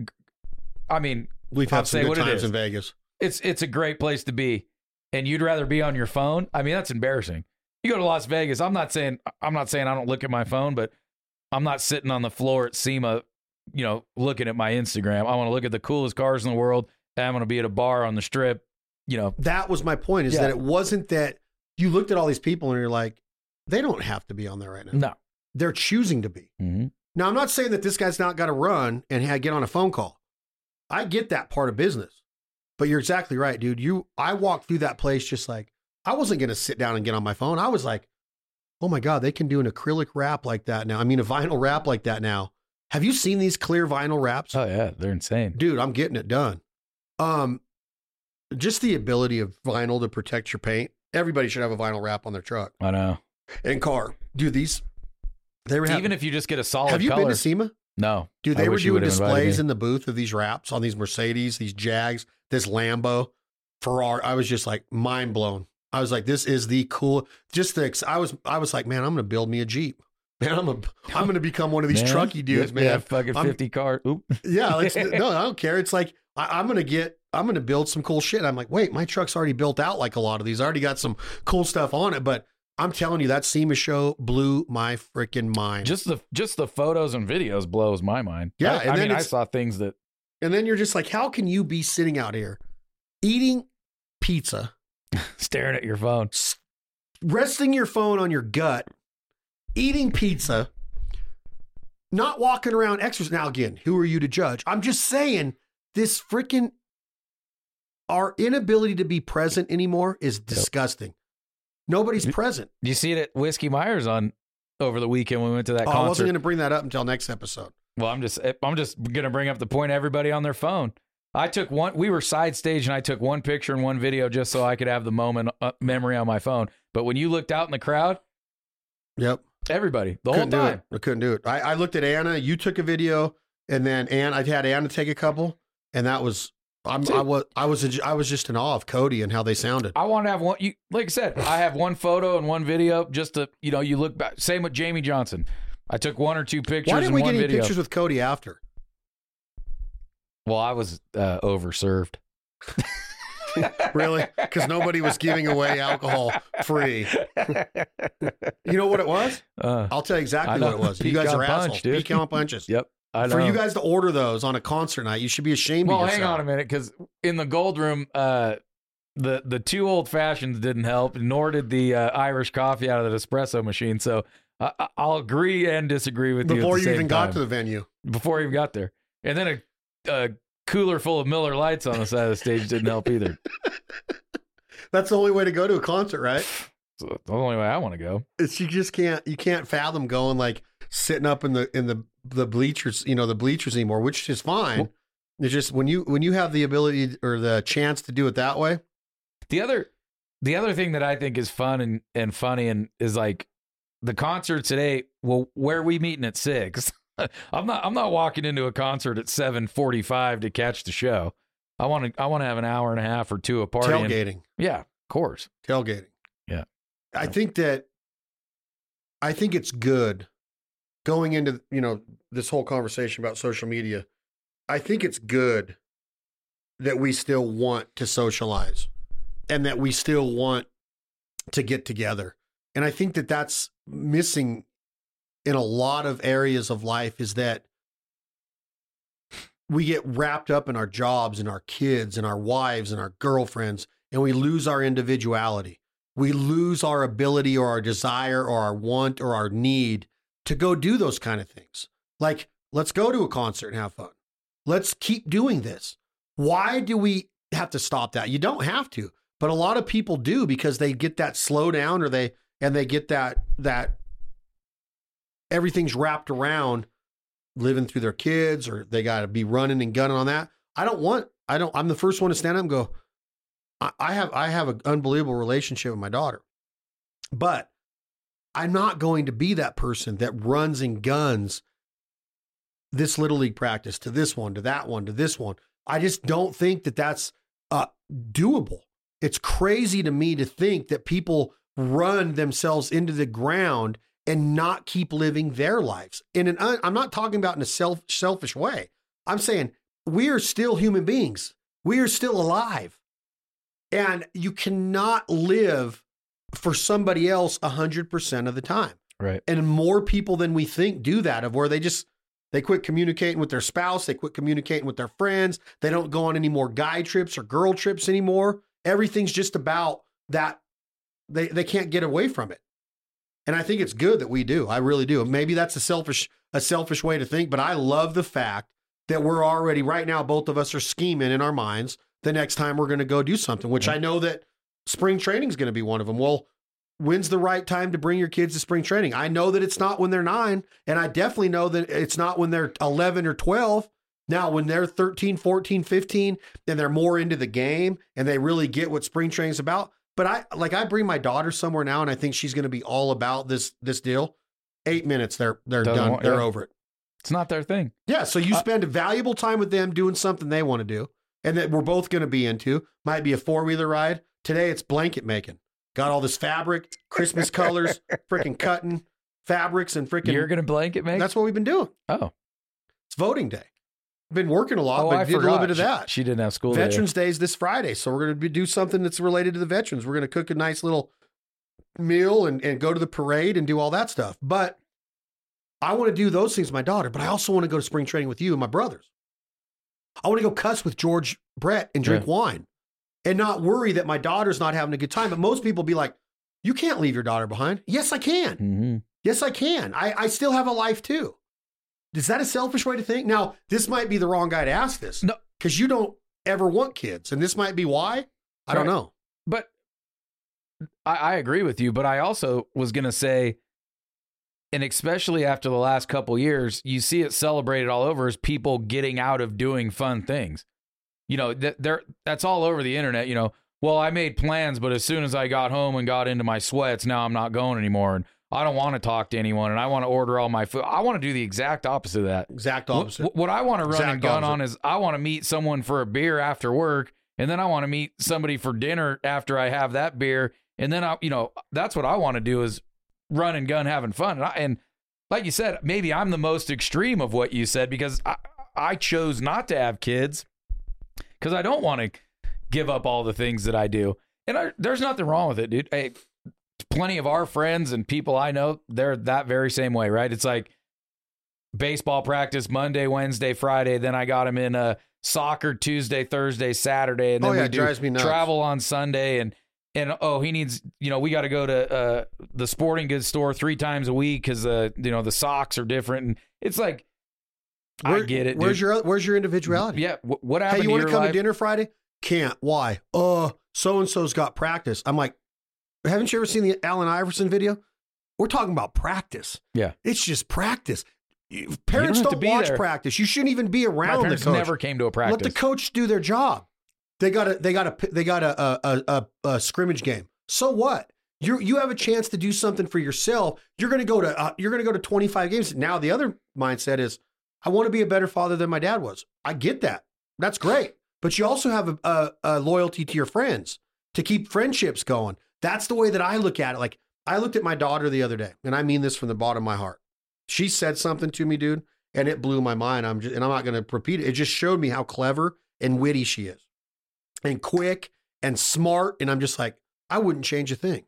[SPEAKER 2] I mean,
[SPEAKER 1] We've
[SPEAKER 2] I'll
[SPEAKER 1] had some
[SPEAKER 2] say
[SPEAKER 1] good times in Vegas.
[SPEAKER 2] it's it's a great place to be and you'd rather be on your phone i mean that's embarrassing you go to las vegas i'm not saying i'm not saying i don't look at my phone but i'm not sitting on the floor at sema you know looking at my instagram i want to look at the coolest cars in the world and i'm going to be at a bar on the strip you know
[SPEAKER 1] That was my point is
[SPEAKER 2] Yeah.
[SPEAKER 1] that it wasn't that you looked at all these people and you're like, they don't have to be on there right now.
[SPEAKER 2] no
[SPEAKER 1] They're choosing to be.
[SPEAKER 2] mm-hmm.
[SPEAKER 1] Now, I'm not saying that this guy's not got to run and get on a phone call. I get that part of business. But you're exactly right, dude. You I walked through that place just like I wasn't going to sit down and get on my phone. I was like, "Oh my god, they can do an acrylic wrap like that now. I mean, a vinyl wrap like that now. Have you seen these clear vinyl wraps?
[SPEAKER 2] oh yeah they're insane
[SPEAKER 1] Dude, I'm getting it done. Um just the ability of vinyl to protect your paint. Everybody should have a vinyl wrap on their truck
[SPEAKER 2] i know
[SPEAKER 1] and car. Dude, these they were
[SPEAKER 2] even if you just get a solid
[SPEAKER 1] Have you
[SPEAKER 2] color
[SPEAKER 1] been to SEMA?
[SPEAKER 2] No
[SPEAKER 1] Dude, they were doing displays in the booth of these wraps on these Mercedes, these Jags, this Lambo, Ferrari. I was just like mind blown. I was like, this is the cool. Just the. I was. I was like, man, I'm gonna build me a Jeep. Man, I'm a. I'm gonna become one of these
[SPEAKER 2] Man,
[SPEAKER 1] trucky dudes, man.
[SPEAKER 2] yeah, fucking
[SPEAKER 1] I'm-
[SPEAKER 2] 50 car oop
[SPEAKER 1] Yeah, like, no, I don't care. It's like I, I'm gonna get. I'm gonna build some cool shit. I'm like, wait, my truck's already built out like a lot of these. I already got some cool stuff on it, but I'm telling you, that SEMA show blew my freaking mind.
[SPEAKER 2] just the just the photos and videos blows my mind
[SPEAKER 1] Yeah,
[SPEAKER 2] I,
[SPEAKER 1] and
[SPEAKER 2] I
[SPEAKER 1] then
[SPEAKER 2] mean i saw things that
[SPEAKER 1] and then you're just like, how can you be sitting out here eating pizza?
[SPEAKER 2] staring at your phone
[SPEAKER 1] resting your phone on your gut, eating pizza, not walking around extras. Now, again, who are you to judge? I'm just saying this freaking our inability to be present anymore is disgusting. Nobody's present.
[SPEAKER 2] You see it at Whiskey Myers on over the weekend when we went to that
[SPEAKER 1] Oh, I wasn't going to bring that up until next episode.
[SPEAKER 2] well, I'm just I'm just gonna bring up the point. Everybody on their phone. I took one. We were side stage, and I took one picture and one video just so I could have the moment uh, memory on my phone. But when you looked out in the crowd,
[SPEAKER 1] Yep.
[SPEAKER 2] everybody the
[SPEAKER 1] couldn't
[SPEAKER 2] whole
[SPEAKER 1] do
[SPEAKER 2] time.
[SPEAKER 1] it. I couldn't do it. I, I looked at Anna. You took a video, and then Ann. I've had Anna take a couple, and that was. I'm, I was. I was. I was just in awe of Cody and how they sounded.
[SPEAKER 2] I want to have one. You like I said, I have one photo and one video just to you know you look back. Same with Jamey Johnson. I took one or two pictures
[SPEAKER 1] Why didn't
[SPEAKER 2] and
[SPEAKER 1] we get any
[SPEAKER 2] video.
[SPEAKER 1] pictures with Cody after?
[SPEAKER 2] Well, I was uh, overserved.
[SPEAKER 1] Really? Because nobody was giving away alcohol free. You know what it was?
[SPEAKER 2] Uh,
[SPEAKER 1] I'll tell you exactly what it was. You guys are assholes.
[SPEAKER 2] dude.
[SPEAKER 1] Pecan punches.
[SPEAKER 2] yep. I know.
[SPEAKER 1] For you guys to order those on a concert night, you should be ashamed
[SPEAKER 2] Well,
[SPEAKER 1] of yourself.
[SPEAKER 2] hang on a minute, because in the gold room, uh, the the two old fashions didn't help, nor did the uh, Irish coffee out of the espresso machine. So I I- I'll agree and disagree with you
[SPEAKER 1] Before you even
[SPEAKER 2] time.
[SPEAKER 1] got to the venue.
[SPEAKER 2] before you even got there, and then a, a cooler full of Miller Lites on the side of the stage didn't help either.
[SPEAKER 1] That's the only way to go to a concert, right?
[SPEAKER 2] So that's the only way I want to go.
[SPEAKER 1] It's you just can't you can't fathom going like sitting up in the in the the bleachers, you know, the bleachers anymore, which is fine.
[SPEAKER 2] Well-
[SPEAKER 1] it's just when you when you have the ability or the chance to do it that way.
[SPEAKER 2] The other the other thing that I think is fun and, and funny and is like the concert today, well, where are we meeting at six? I'm not I'm not walking into a concert at seven forty five to catch the show. I want to I want to have an hour and a half or two of partying.
[SPEAKER 1] Tailgating.
[SPEAKER 2] Yeah, of course.
[SPEAKER 1] tailgating.
[SPEAKER 2] Yeah.
[SPEAKER 1] I think that I think it's good going into, you know, this whole conversation about social media. I think it's good that we still want to socialize and that we still want to get together. And I think that that's missing in a lot of areas of life is that we get wrapped up in our jobs and our kids and our wives and our girlfriends and we lose our individuality. We lose our ability or our desire or our want or our need to go do those kind of things. Like, let's go to a concert and have fun. Let's keep doing this. Why do we have to stop that? You don't have to, but a lot of people do because they get that slow down or they and they get that that everything's wrapped around living through their kids or they got to be running and gunning on that. I don't want I don't I'm the first one to stand up and go I, I have I have an unbelievable relationship with my daughter. But I'm not going to be that person that runs and guns this little league practice to this one to that one to this one. I just don't think that that's uh, doable. It's crazy to me to think that people run themselves into the ground and not keep living their lives. In an I'm not talking about in a self selfish way. I'm saying we are still human beings. We are still alive. And you cannot live for somebody else 100% of the time.
[SPEAKER 2] Right.
[SPEAKER 1] And more people than we think do that of where they just they quit communicating with their spouse, they quit communicating with their friends, they don't go on any more guy trips or girl trips anymore. Everything's just about that they they can't get away from it. And I think it's good that we do. I really do. Maybe that's a selfish a selfish way to think, but I love the fact that we're already right now both of us are scheming in our minds the next time we're going to go do something, which I know that spring training is going to be one of them. Well, when's the right time to bring your kids to spring training? I know that it's not when they're 9, and I definitely know that it's not when they're 11 or 12. Now, when they're 13, 14, 15, and they're more into the game and they really get what spring training is about, but I like I bring my daughter somewhere now, and I think she's going to be all about this this deal. Eight minutes, they're they're
[SPEAKER 2] Doesn't
[SPEAKER 1] done.
[SPEAKER 2] want-
[SPEAKER 1] they're
[SPEAKER 2] yeah.
[SPEAKER 1] over it.
[SPEAKER 2] It's not their thing.
[SPEAKER 1] Yeah, so you
[SPEAKER 2] Uh,
[SPEAKER 1] spend valuable time with them doing something they want to do, and that we're both going to be into. Might be a four wheeler ride. Today it's blanket making. Got all this fabric, Christmas colors, freaking cutting fabrics, and freaking.
[SPEAKER 2] You're gonna blanket make?
[SPEAKER 1] That's what we've been doing.
[SPEAKER 2] oh,
[SPEAKER 1] It's voting day. Been working a lot,
[SPEAKER 2] oh,
[SPEAKER 1] but
[SPEAKER 2] I
[SPEAKER 1] did a little bit of
[SPEAKER 2] She-
[SPEAKER 1] that.
[SPEAKER 2] She, didn't have school.
[SPEAKER 1] Veterans Day is this Friday, so we're going to do something that's related to the veterans. We're going to cook a nice little meal and, and go to the parade and do all that stuff. But I want to do those things with my daughter, but I also want to go to spring training with you and my brothers. I want to go cuss with George Brett and drink wine and not worry that my daughter's not having a good time. But most people be like, you can't leave your daughter behind. Yes, I can.
[SPEAKER 2] Mhm.
[SPEAKER 1] Yes, I can. I, I still have a life too. Is that a selfish way to think? Now, this might be the wrong guy to ask this.
[SPEAKER 2] No.
[SPEAKER 1] Because you don't ever want kids. And this might be why. I don't know.
[SPEAKER 2] But I, I agree with you. But I also was going to say, and especially after the last couple years, you see it celebrated all over as people getting out of doing fun things. You know, th- there that's all over the internet. You know, well, I made plans, but as soon as I got home and got into my sweats, now I'm not going anymore, and I don't want to talk to anyone, and I want to order all my food. I want to do the exact opposite of that.
[SPEAKER 1] Exact opposite.
[SPEAKER 2] What, what I want to run
[SPEAKER 1] Exact
[SPEAKER 2] and gun
[SPEAKER 1] opposite.
[SPEAKER 2] on is I want to meet someone for a beer after work, and then I want to meet somebody for dinner after I have that beer, and then I, you know, that's what I want to do is run and gun, having fun, and, I, and like you said, maybe I'm the most extreme of what you said because I, I chose not to have kids because I don't want to give up all the things that I do, and I, there's nothing wrong with it, dude. Hey, plenty of our friends and people I know, they're that very same way, right? It's like baseball practice Monday, Wednesday, Friday. Then I got him in uh, soccer Tuesday, Thursday, Saturday, and then
[SPEAKER 1] Oh, yeah,
[SPEAKER 2] we do
[SPEAKER 1] drives me nuts.
[SPEAKER 2] travel on Sunday. And and oh, he needs you know we got to go to uh, the sporting goods store three times a week because uh, you know the socks are different. And it's like I get it.
[SPEAKER 1] Where's
[SPEAKER 2] dude.
[SPEAKER 1] your Where's your individuality?
[SPEAKER 2] yeah? wh- What happened
[SPEAKER 1] Hey, you want to come
[SPEAKER 2] life?
[SPEAKER 1] to dinner Friday? Can't. Why? Uh, so and so's got practice. I'm like, haven't you ever seen the Allen Iverson video? We're talking about practice.
[SPEAKER 2] Yeah.
[SPEAKER 1] It's just practice. You- Parents
[SPEAKER 2] have
[SPEAKER 1] don't,
[SPEAKER 2] to be
[SPEAKER 1] watch
[SPEAKER 2] there.
[SPEAKER 1] practice. You shouldn't even be
[SPEAKER 2] My
[SPEAKER 1] around the
[SPEAKER 2] parents
[SPEAKER 1] coach.
[SPEAKER 2] never came to a practice.
[SPEAKER 1] Let the coach do their job. They got a they got a they got a a, a, a, a scrimmage game. So what? You you have a chance to do something for yourself. You're going to go to uh, you're going to go to 25 games. Now the other mindset is I want to be a better father than my dad was. I get that. That's great. But you also have a, a, a loyalty to your friends to keep friendships going. That's the way that I look at it. Like I looked at my daughter the other day, and I mean this from the bottom of my heart. She said something to me, dude, and it blew my mind. I'm just, and I'm not going to repeat it. It just showed me how clever and witty she is, and quick and smart. And I'm just like, I wouldn't change a thing.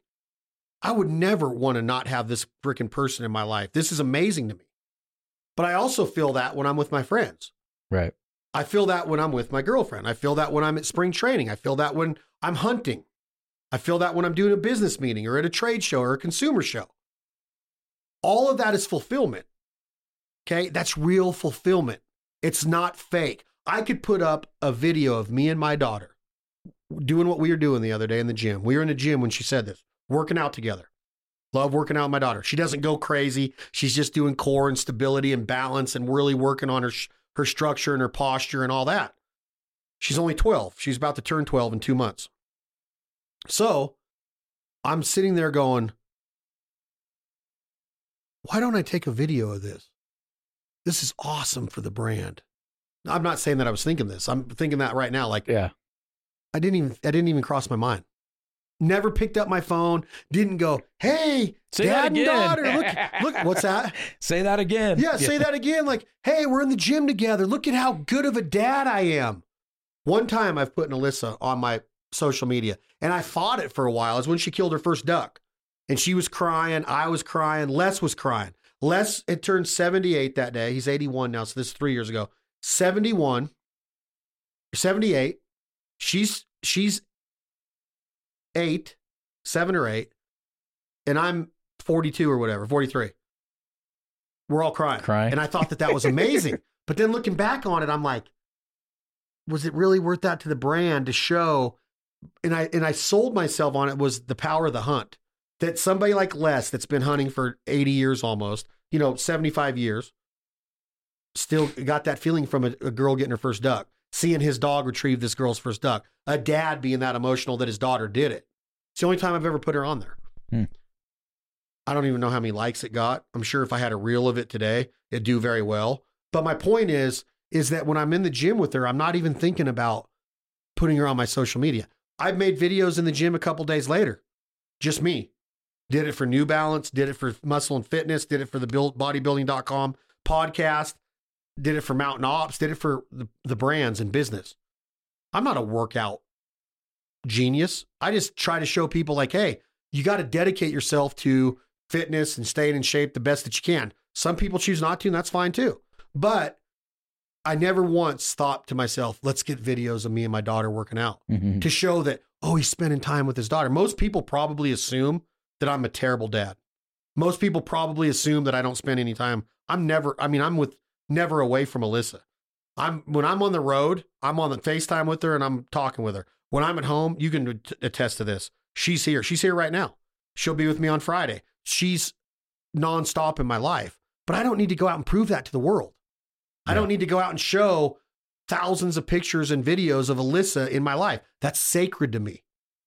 [SPEAKER 1] I would never want to not have this freaking person in my life. This is amazing to me. But I also feel that when I'm with my friends.
[SPEAKER 2] right.
[SPEAKER 1] I feel that when I'm with my girlfriend. I feel that when I'm at spring training. I feel that when I'm hunting. I feel that when I'm doing a business meeting or at a trade show or a consumer show. All of that is fulfillment. Okay. That's real fulfillment. It's not fake. I could put up a video of me and my daughter doing what we were doing the other day in the gym. We were in the gym when she said this, working out together. Love working out with my daughter. She doesn't go crazy. She's just doing core and stability and balance and really working on her her structure and her posture and all that. She's only 12. She's about to turn 12 in 2 months. So, I'm sitting there going, why don't I take a video of this? This is awesome for the brand. I'm not saying that I was thinking this. I'm thinking that right now. Like,
[SPEAKER 2] Yeah.
[SPEAKER 1] I didn't even, I didn't even cross my mind. Never picked up my phone. Didn't go, hey,
[SPEAKER 2] Say
[SPEAKER 1] dad and daughter, look, look, what's that?
[SPEAKER 2] Say that again.
[SPEAKER 1] Yeah, say that again. Like, hey, we're in the gym together. Look at how good of a dad I am. One time I've put an Alyssa on my social media and I fought it for a while. Is when she killed her first duck. And she was crying. I was crying. Les was crying. Les had turned 78 that day. He's 81 now. So this is three years ago. 71, 78. She's she's eight, seven or eight. And I'm 42 or whatever, 43. We're all crying.
[SPEAKER 2] Crying.
[SPEAKER 1] And I thought that that was amazing. but then looking back on it, I'm like, was it really worth that to the brand to show? And I and I sold myself on it was the power of the hunt. That somebody like Les, that's been hunting for 80 years almost, you know, 75 years, still got that feeling from a, a girl getting her first duck, seeing his dog retrieve this girl's first duck, a dad being that emotional that his daughter did it. It's the only time I've ever put her on there.
[SPEAKER 2] Hmm.
[SPEAKER 1] I don't even know how many likes it got. I'm sure if I had a reel of it today, it'd do very well. But my point is, is that when I'm in the gym with her, I'm not even thinking about putting her on my social media. I've made videos in the gym a couple days later, just me. Did it for New Balance, did it for Muscle and Fitness, did it for the build, bodybuilding.com podcast, did it for Mountain Ops, did it for the, the brands and business. I'm not a workout genius. I just try to show people like, hey, you got to dedicate yourself to fitness and staying in shape the best that you can. Some people choose not to, and that's fine too. But I never once thought to myself, let's get videos of me and my daughter working out
[SPEAKER 2] Mhm.
[SPEAKER 1] to show that, oh, he's spending time with his daughter. Most people probably assume that I'm a terrible dad. Most people probably assume that I don't spend any time. I'm never, I mean, I'm with never away from Alyssa. I'm when I'm on the road, I'm on the FaceTime with her and I'm talking with her. When I'm at home, you can t- attest to this. She's here. She's here right now. She'll be with me on Friday. She's nonstop in my life, but I don't need to go out and prove that to the world. I don't need to go out and show thousands of pictures and videos of Alyssa in my life. That's sacred to me.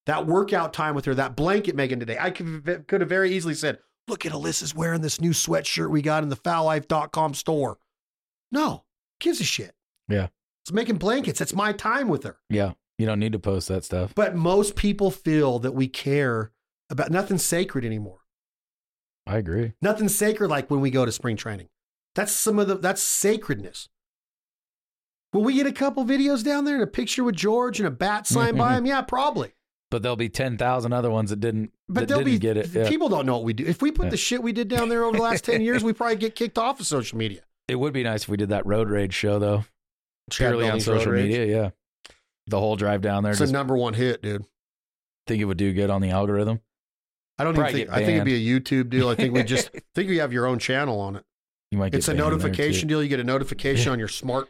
[SPEAKER 1] That workout time with her, that blanket making today, I could, could have very easily said, Look at Alyssa's wearing this new sweatshirt we got in the fowllife.com store. No, gives a shit.
[SPEAKER 2] Yeah.
[SPEAKER 1] It's making blankets. It's my time with her.
[SPEAKER 2] Yeah. You don't need to post that stuff.
[SPEAKER 1] But most people feel that we care about nothing sacred anymore.
[SPEAKER 2] I agree.
[SPEAKER 1] Nothing sacred like when we go to spring training. That's some of the that's sacredness. Will we get a couple videos down there and a picture with George and a bat signed by him? Yeah, probably.
[SPEAKER 2] But there'll be 10,000 other ones that didn't,
[SPEAKER 1] But
[SPEAKER 2] that
[SPEAKER 1] they'll
[SPEAKER 2] didn't
[SPEAKER 1] be
[SPEAKER 2] get it. Yeah.
[SPEAKER 1] people don't know what we do. If we put
[SPEAKER 2] Yeah.
[SPEAKER 1] the shit we did down there over the last 10 years, we probably get kicked off of social media.
[SPEAKER 2] It would be nice if we did that road rage show, though. Purely on social media. Yeah. The whole drive down there.
[SPEAKER 1] It's
[SPEAKER 2] Just
[SPEAKER 1] a number one hit, dude.
[SPEAKER 2] think it would do good on the algorithm.
[SPEAKER 1] I don't even
[SPEAKER 2] Probably
[SPEAKER 1] think
[SPEAKER 2] get
[SPEAKER 1] I think it'd be a YouTube deal. I think we just I think we have your own channel on it.
[SPEAKER 2] You might get
[SPEAKER 1] It's a
[SPEAKER 2] banned there,
[SPEAKER 1] notification deal. You get a notification on your smartphone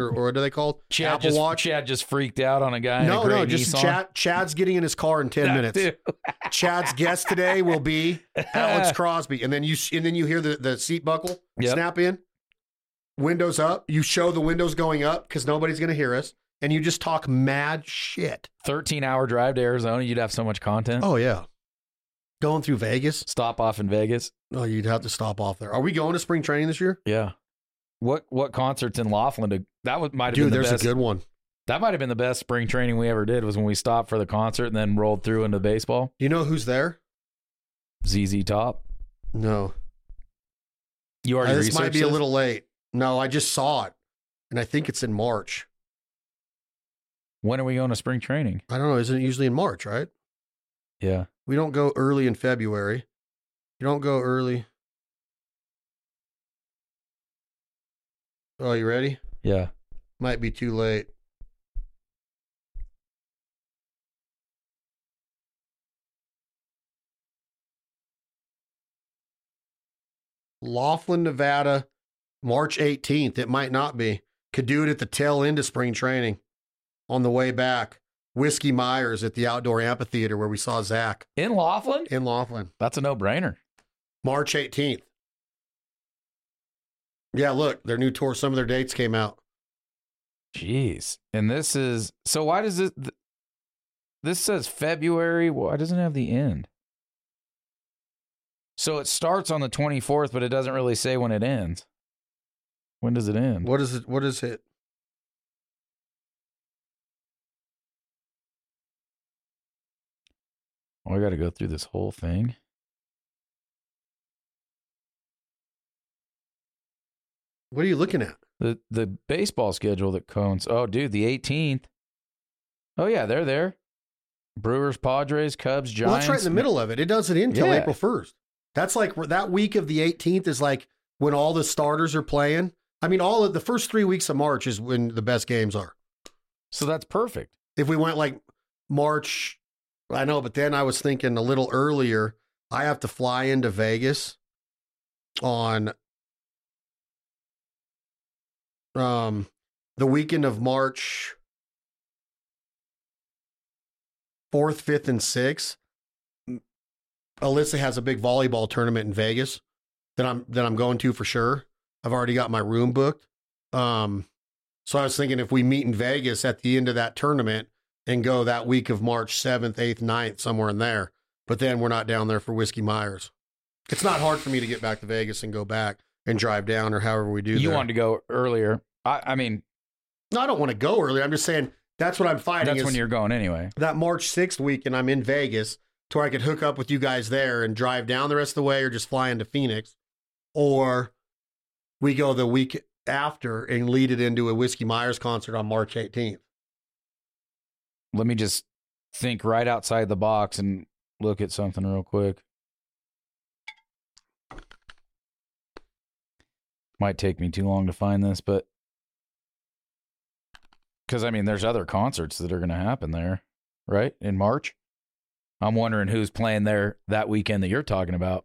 [SPEAKER 1] or, or what are they called?
[SPEAKER 2] Chad
[SPEAKER 1] Apple
[SPEAKER 2] just,
[SPEAKER 1] Watch.
[SPEAKER 2] Chad just freaked out on a guy. in a
[SPEAKER 1] No,
[SPEAKER 2] gray
[SPEAKER 1] no, just
[SPEAKER 2] Nissan.
[SPEAKER 1] Chad. Chad's getting in his car in ten
[SPEAKER 2] That
[SPEAKER 1] minutes.
[SPEAKER 2] too.
[SPEAKER 1] Chad's guest today will be Alex Crosby, and then you and then you hear the the seat buckle
[SPEAKER 2] Yep.
[SPEAKER 1] snap in, windows up. You show the windows going up because nobody's going to hear us, and you just talk mad shit.
[SPEAKER 2] 13 hour drive to Arizona. You'd have so much content.
[SPEAKER 1] Oh yeah, going through Vegas.
[SPEAKER 2] Stop off in Vegas.
[SPEAKER 1] Oh, you'd have to stop off there. Are we going to spring training this year?
[SPEAKER 2] Yeah. What what concerts in Laughlin? To, that was might have
[SPEAKER 1] Dude,
[SPEAKER 2] been the
[SPEAKER 1] there's
[SPEAKER 2] best.
[SPEAKER 1] a good one.
[SPEAKER 2] that might have been the best spring training we ever did. Was when we stopped for the concert and then rolled through into baseball.
[SPEAKER 1] Do you know who's there?
[SPEAKER 2] ZZ Top.
[SPEAKER 1] No,
[SPEAKER 2] You
[SPEAKER 1] Uh,
[SPEAKER 2] already
[SPEAKER 1] this might be a little late. No, I just saw it, and I think it's in March.
[SPEAKER 2] When are we going to spring training?
[SPEAKER 1] I don't know. Isn't it usually in March? Right?
[SPEAKER 2] Yeah.
[SPEAKER 1] We don't go early in February. You don't go early. Oh, you ready?
[SPEAKER 2] Yeah.
[SPEAKER 1] Might be too late. Laughlin, Nevada, March 18th. It might not be. Could do it at the tail end of spring training on the way back. Whiskey Myers at the outdoor amphitheater where we saw Zach
[SPEAKER 2] In Laughlin?
[SPEAKER 1] in Laughlin.
[SPEAKER 2] That's a no brainer.
[SPEAKER 1] March 18th. Yeah, look, their new tour, some of their dates came out.
[SPEAKER 2] Jeez. And this is so why does it th- this says February? Why doesn't it have the end? So it starts on the 24th, but it doesn't really say when it ends. When does it end?
[SPEAKER 1] What is it? What is it?
[SPEAKER 2] Oh, I got to go through this whole thing.
[SPEAKER 1] What are you looking at?
[SPEAKER 2] The the baseball schedule that cones. Oh, dude, the 18th. Oh yeah, they're there. Brewers, Padres, Cubs, Giants.
[SPEAKER 1] Well, that's right in the middle of it. It doesn't end until
[SPEAKER 2] Yeah.
[SPEAKER 1] April 1st. That's like that week of the 18th is like when all the starters are playing. I mean, all of the first three weeks of March is when the best games are.
[SPEAKER 2] So that's perfect.
[SPEAKER 1] If we went like March, I know, but then I was thinking a little earlier, I have to fly into Vegas on um the weekend of March 4th, 5th, and 6th. Alyssa has a big volleyball tournament in Vegas that I'm that I'm going to for sure. I've already got my room booked. Um so I was thinking if we meet in Vegas at the end of that tournament and go that week of March 7th, 8th, 9th, somewhere in there. But then we're not down there for Whiskey Myers. It's not hard for me to get back to Vegas and go back and drive down or however we do that.
[SPEAKER 2] You
[SPEAKER 1] there.
[SPEAKER 2] wanted to go earlier. I, I mean,
[SPEAKER 1] no, I don't want to go early. I'm just saying that's what I'm fighting.
[SPEAKER 2] that's when you're going anyway.
[SPEAKER 1] that March 6th week and I'm in Vegas to where I could hook up with you guys there and drive down the rest of the way or just fly into Phoenix. Or we go the week after and lead it into a Whiskey Myers concert on March 18th.
[SPEAKER 2] Let me just think right outside the box and look at something real quick. Might take me too long to find this, but because I mean, there's other concerts that are going to happen there, right? In March. I'm wondering who's playing there that weekend that you're talking about.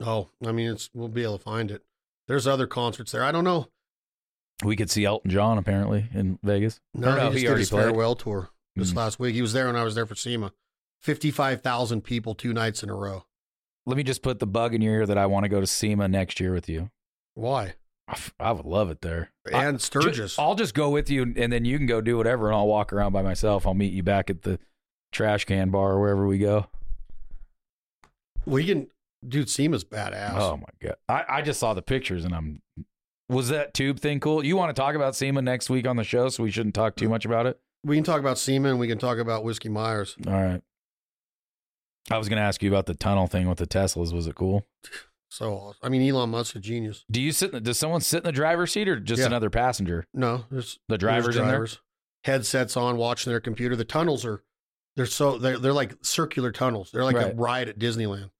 [SPEAKER 1] Oh, I mean, it's we'll be able to find it. There's other concerts there. I don't know.
[SPEAKER 2] We could see Elton John apparently in Vegas.
[SPEAKER 1] No,
[SPEAKER 2] no,
[SPEAKER 1] he
[SPEAKER 2] he
[SPEAKER 1] did his
[SPEAKER 2] played.
[SPEAKER 1] farewell tour this
[SPEAKER 2] Mm.
[SPEAKER 1] last week. He was there when I was there for SEMA. 55,000 people two nights in a row.
[SPEAKER 2] Let me just put the bug in your ear that I want to go to SEMA next year with you.
[SPEAKER 1] Why?
[SPEAKER 2] I f- I would love it there. I-
[SPEAKER 1] And Sturgis.
[SPEAKER 2] I'll just go with you, and then you can go do whatever, and I'll walk around by myself. I'll meet you back at the trash can bar or wherever we go.
[SPEAKER 1] We can, dude, SEMA's badass.
[SPEAKER 2] Oh my god! I, I just saw the pictures, and I'm. Was that tube thing cool? You want to talk about SEMA next week on the show, so we shouldn't talk too mm. much about it.
[SPEAKER 1] We can talk about SEMA and we can talk about Whiskey Myers.
[SPEAKER 2] All right. I was going to ask you about the tunnel thing with the Teslas. Was it cool?
[SPEAKER 1] So, awesome. I mean, Elon Musk's a genius.
[SPEAKER 2] Do you sit? In the, does someone sit in the driver's seat or just
[SPEAKER 1] Yeah.
[SPEAKER 2] another passenger?
[SPEAKER 1] No, there's
[SPEAKER 2] The
[SPEAKER 1] there's
[SPEAKER 2] drivers in there.
[SPEAKER 1] drivers. Headsets on, watching their computer. The tunnels are, they're so, they're, they're like circular tunnels. They're like a ride at Disneyland.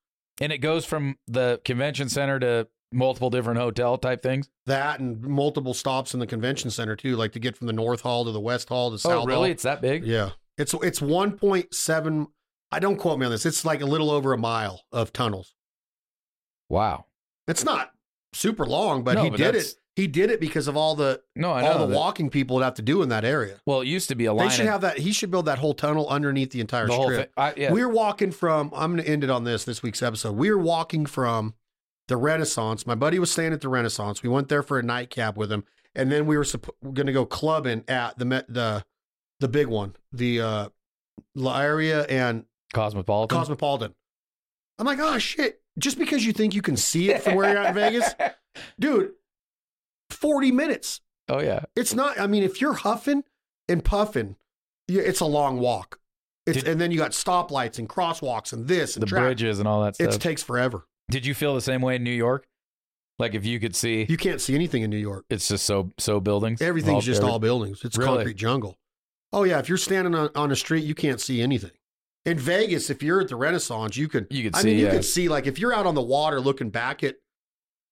[SPEAKER 2] And it goes from the convention center to multiple different hotel type things.
[SPEAKER 1] That and multiple stops in the convention center too, like to get from the North Hall to the West Hall to oh, South
[SPEAKER 2] oh, really?
[SPEAKER 1] Hall.
[SPEAKER 2] It's that big?
[SPEAKER 1] Yeah. It's it's 1.7 I don't quote me on this. It's like a little over a mile of tunnels.
[SPEAKER 2] Wow.
[SPEAKER 1] It's not super long, but
[SPEAKER 2] No,
[SPEAKER 1] he
[SPEAKER 2] but
[SPEAKER 1] did it. He did it because of all the
[SPEAKER 2] No, I know.
[SPEAKER 1] all the
[SPEAKER 2] that-
[SPEAKER 1] walking people would have to do in that area.
[SPEAKER 2] well, it used to be a line.
[SPEAKER 1] They should
[SPEAKER 2] of-
[SPEAKER 1] have that. He should build that whole tunnel underneath the entire
[SPEAKER 2] the whole
[SPEAKER 1] strip.
[SPEAKER 2] thing. I, yeah.
[SPEAKER 1] We're walking from. I'm going to end it on this this week's episode. We're walking from the Renaissance. My buddy was staying at the Renaissance. We went there for a nightcap with him, and then we were suppo- going to go clubbing at the Met, the the big one, the uh, La Aria and
[SPEAKER 2] Cosmopolitan.
[SPEAKER 1] Cosmopolitan. I'm like, oh shit! Just because you think you can see it from where you're at in Vegas, dude. Forty minutes.
[SPEAKER 2] oh yeah.
[SPEAKER 1] It's not. I mean, if you're huffing and puffing, yeah, it's a long walk. It's,
[SPEAKER 2] Did-
[SPEAKER 1] and then you got stoplights and crosswalks and this and
[SPEAKER 2] The
[SPEAKER 1] traffic.
[SPEAKER 2] bridges and all that stuff.
[SPEAKER 1] It takes forever.
[SPEAKER 2] Did you feel the same way in New York? Like if you could see,
[SPEAKER 1] You can't see anything in New York.
[SPEAKER 2] it's just so so buildings.
[SPEAKER 1] Everything's just
[SPEAKER 2] every-
[SPEAKER 1] all buildings. It's
[SPEAKER 2] Really?
[SPEAKER 1] concrete jungle. Oh yeah, if you're standing on, on a street, you can't see anything. In Vegas, if you're at the Renaissance, you can.
[SPEAKER 2] You could
[SPEAKER 1] I
[SPEAKER 2] see.
[SPEAKER 1] mean, you
[SPEAKER 2] yeah.
[SPEAKER 1] can see like if you're out on the water looking back at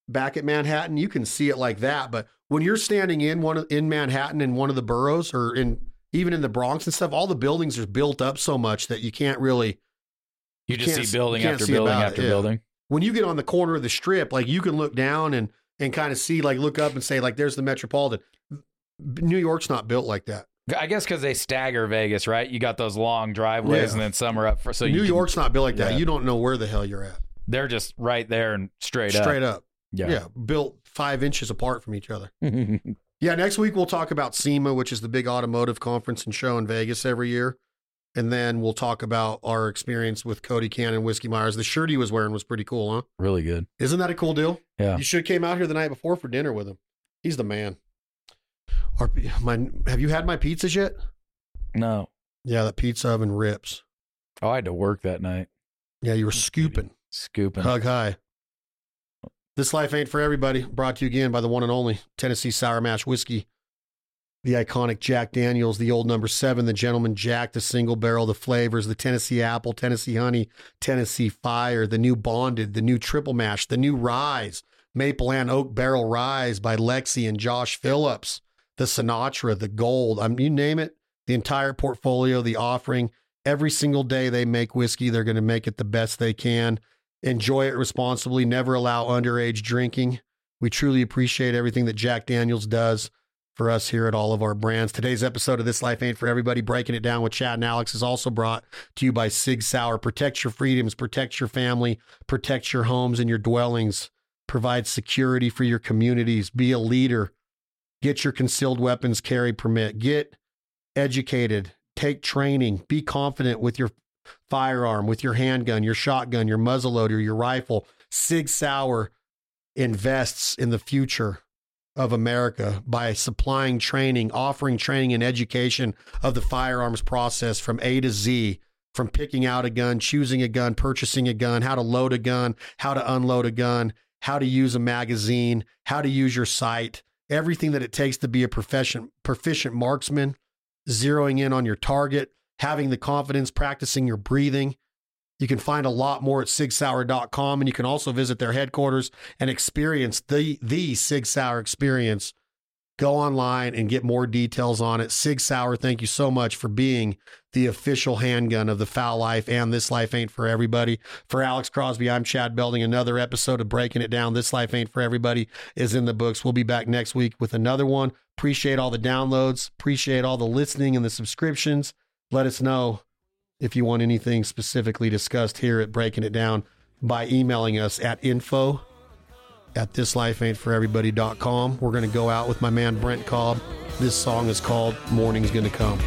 [SPEAKER 1] back at Manhattan, you can see it like that. But when you're standing in one of, in Manhattan in one of the boroughs or in even in the Bronx and stuff, all the buildings are built up so much that you can't really.
[SPEAKER 2] You just
[SPEAKER 1] can't-
[SPEAKER 2] see building after
[SPEAKER 1] see
[SPEAKER 2] building
[SPEAKER 1] about it,
[SPEAKER 2] after building.
[SPEAKER 1] When you get on the corner of the strip, like you can look down and and kind of see, like look up and say, like, there's the Metropolitan. New York's not built like that.
[SPEAKER 2] I guess because they stagger Vegas, right? You got those long driveways,
[SPEAKER 1] Yeah.
[SPEAKER 2] and then some are up for. So you
[SPEAKER 1] New
[SPEAKER 2] can-
[SPEAKER 1] York's not built like that.
[SPEAKER 2] yeah.
[SPEAKER 1] You don't know where the hell you're at.
[SPEAKER 2] they're just right there and straight, up.
[SPEAKER 1] Straight up.
[SPEAKER 2] Yeah.
[SPEAKER 1] yeah, built five inches apart from each other. Yeah, next week we'll talk about SEMA, which is the big automotive conference and show in Vegas every year. And then we'll talk about our experience with Cody Cannon and Whiskey Myers. The shirt he was wearing was pretty cool, huh?
[SPEAKER 2] really good.
[SPEAKER 1] Isn't that a cool deal?
[SPEAKER 2] Yeah.
[SPEAKER 1] You should have came out here the night before for dinner with him. He's the man. Our, my, have you had my pizzas yet?
[SPEAKER 2] No.
[SPEAKER 1] Yeah, that pizza oven rips.
[SPEAKER 2] Oh, I had to work that night,
[SPEAKER 1] Yeah, you were scooping.
[SPEAKER 2] scooping.
[SPEAKER 1] Hug high. This life ain't for everybody. Brought to you again by the one and only Tennessee Sour Mash Whiskey, the iconic Jack Daniels, the old number seven, the Gentleman Jack, the single barrel, the flavors, the Tennessee Apple, Tennessee Honey, Tennessee Fire, the new Bonded, the new Triple Mash, the new Rise, Maple and Oak Barrel Rise by Lexi and Josh Phillips, the Sinatra, the Gold. I mean, you name it, the entire portfolio, the offering. Every single day they make whiskey, they're going to make it the best they can enjoy it responsibly, never allow underage drinking. We truly appreciate everything that Jack Daniels does for us here at all of our brands. Today's episode of This Life Ain't for Everybody, breaking it down with Chad and Alex, is also brought to you by Sig Sauer. Protect your freedoms, protect your family, protect your homes and your dwellings, provide security for your communities, be a leader, get your concealed weapons carry permit, get educated, take training, be confident with your firearm, with your handgun, your shotgun, your muzzleloader, your rifle. Sig Sauer invests in the future of America by supplying training, offering training and education of the firearms process from A to Z, from picking out a gun, choosing a gun, purchasing a gun, how to load a gun, how to unload a gun, how to use a magazine, how to use your sight, everything that it takes to be a profession, proficient marksman, zeroing in on your target, having the confidence, practicing your breathing. You can find a lot more at sigsauer.com and you can also visit their headquarters and experience the the Sig Sauer experience. Go online and get more details on it. Sig Sauer, thank you so much for being the official handgun of the Fowl Life and This Life Ain't for Everybody. For Alex Crosby, I'm Chad Belding. Another episode of Breaking It Down. This Life Ain't for Everybody is in the books. We'll be back next week with another one. Appreciate all the downloads. Appreciate all the listening and the subscriptions. Let us know if you want anything specifically discussed here at Breaking It Down by emailing us at info at thislifeaintforeverybody.com. We're going to go out with my man Brent Cobb. This song is called Morning's Gonna Come.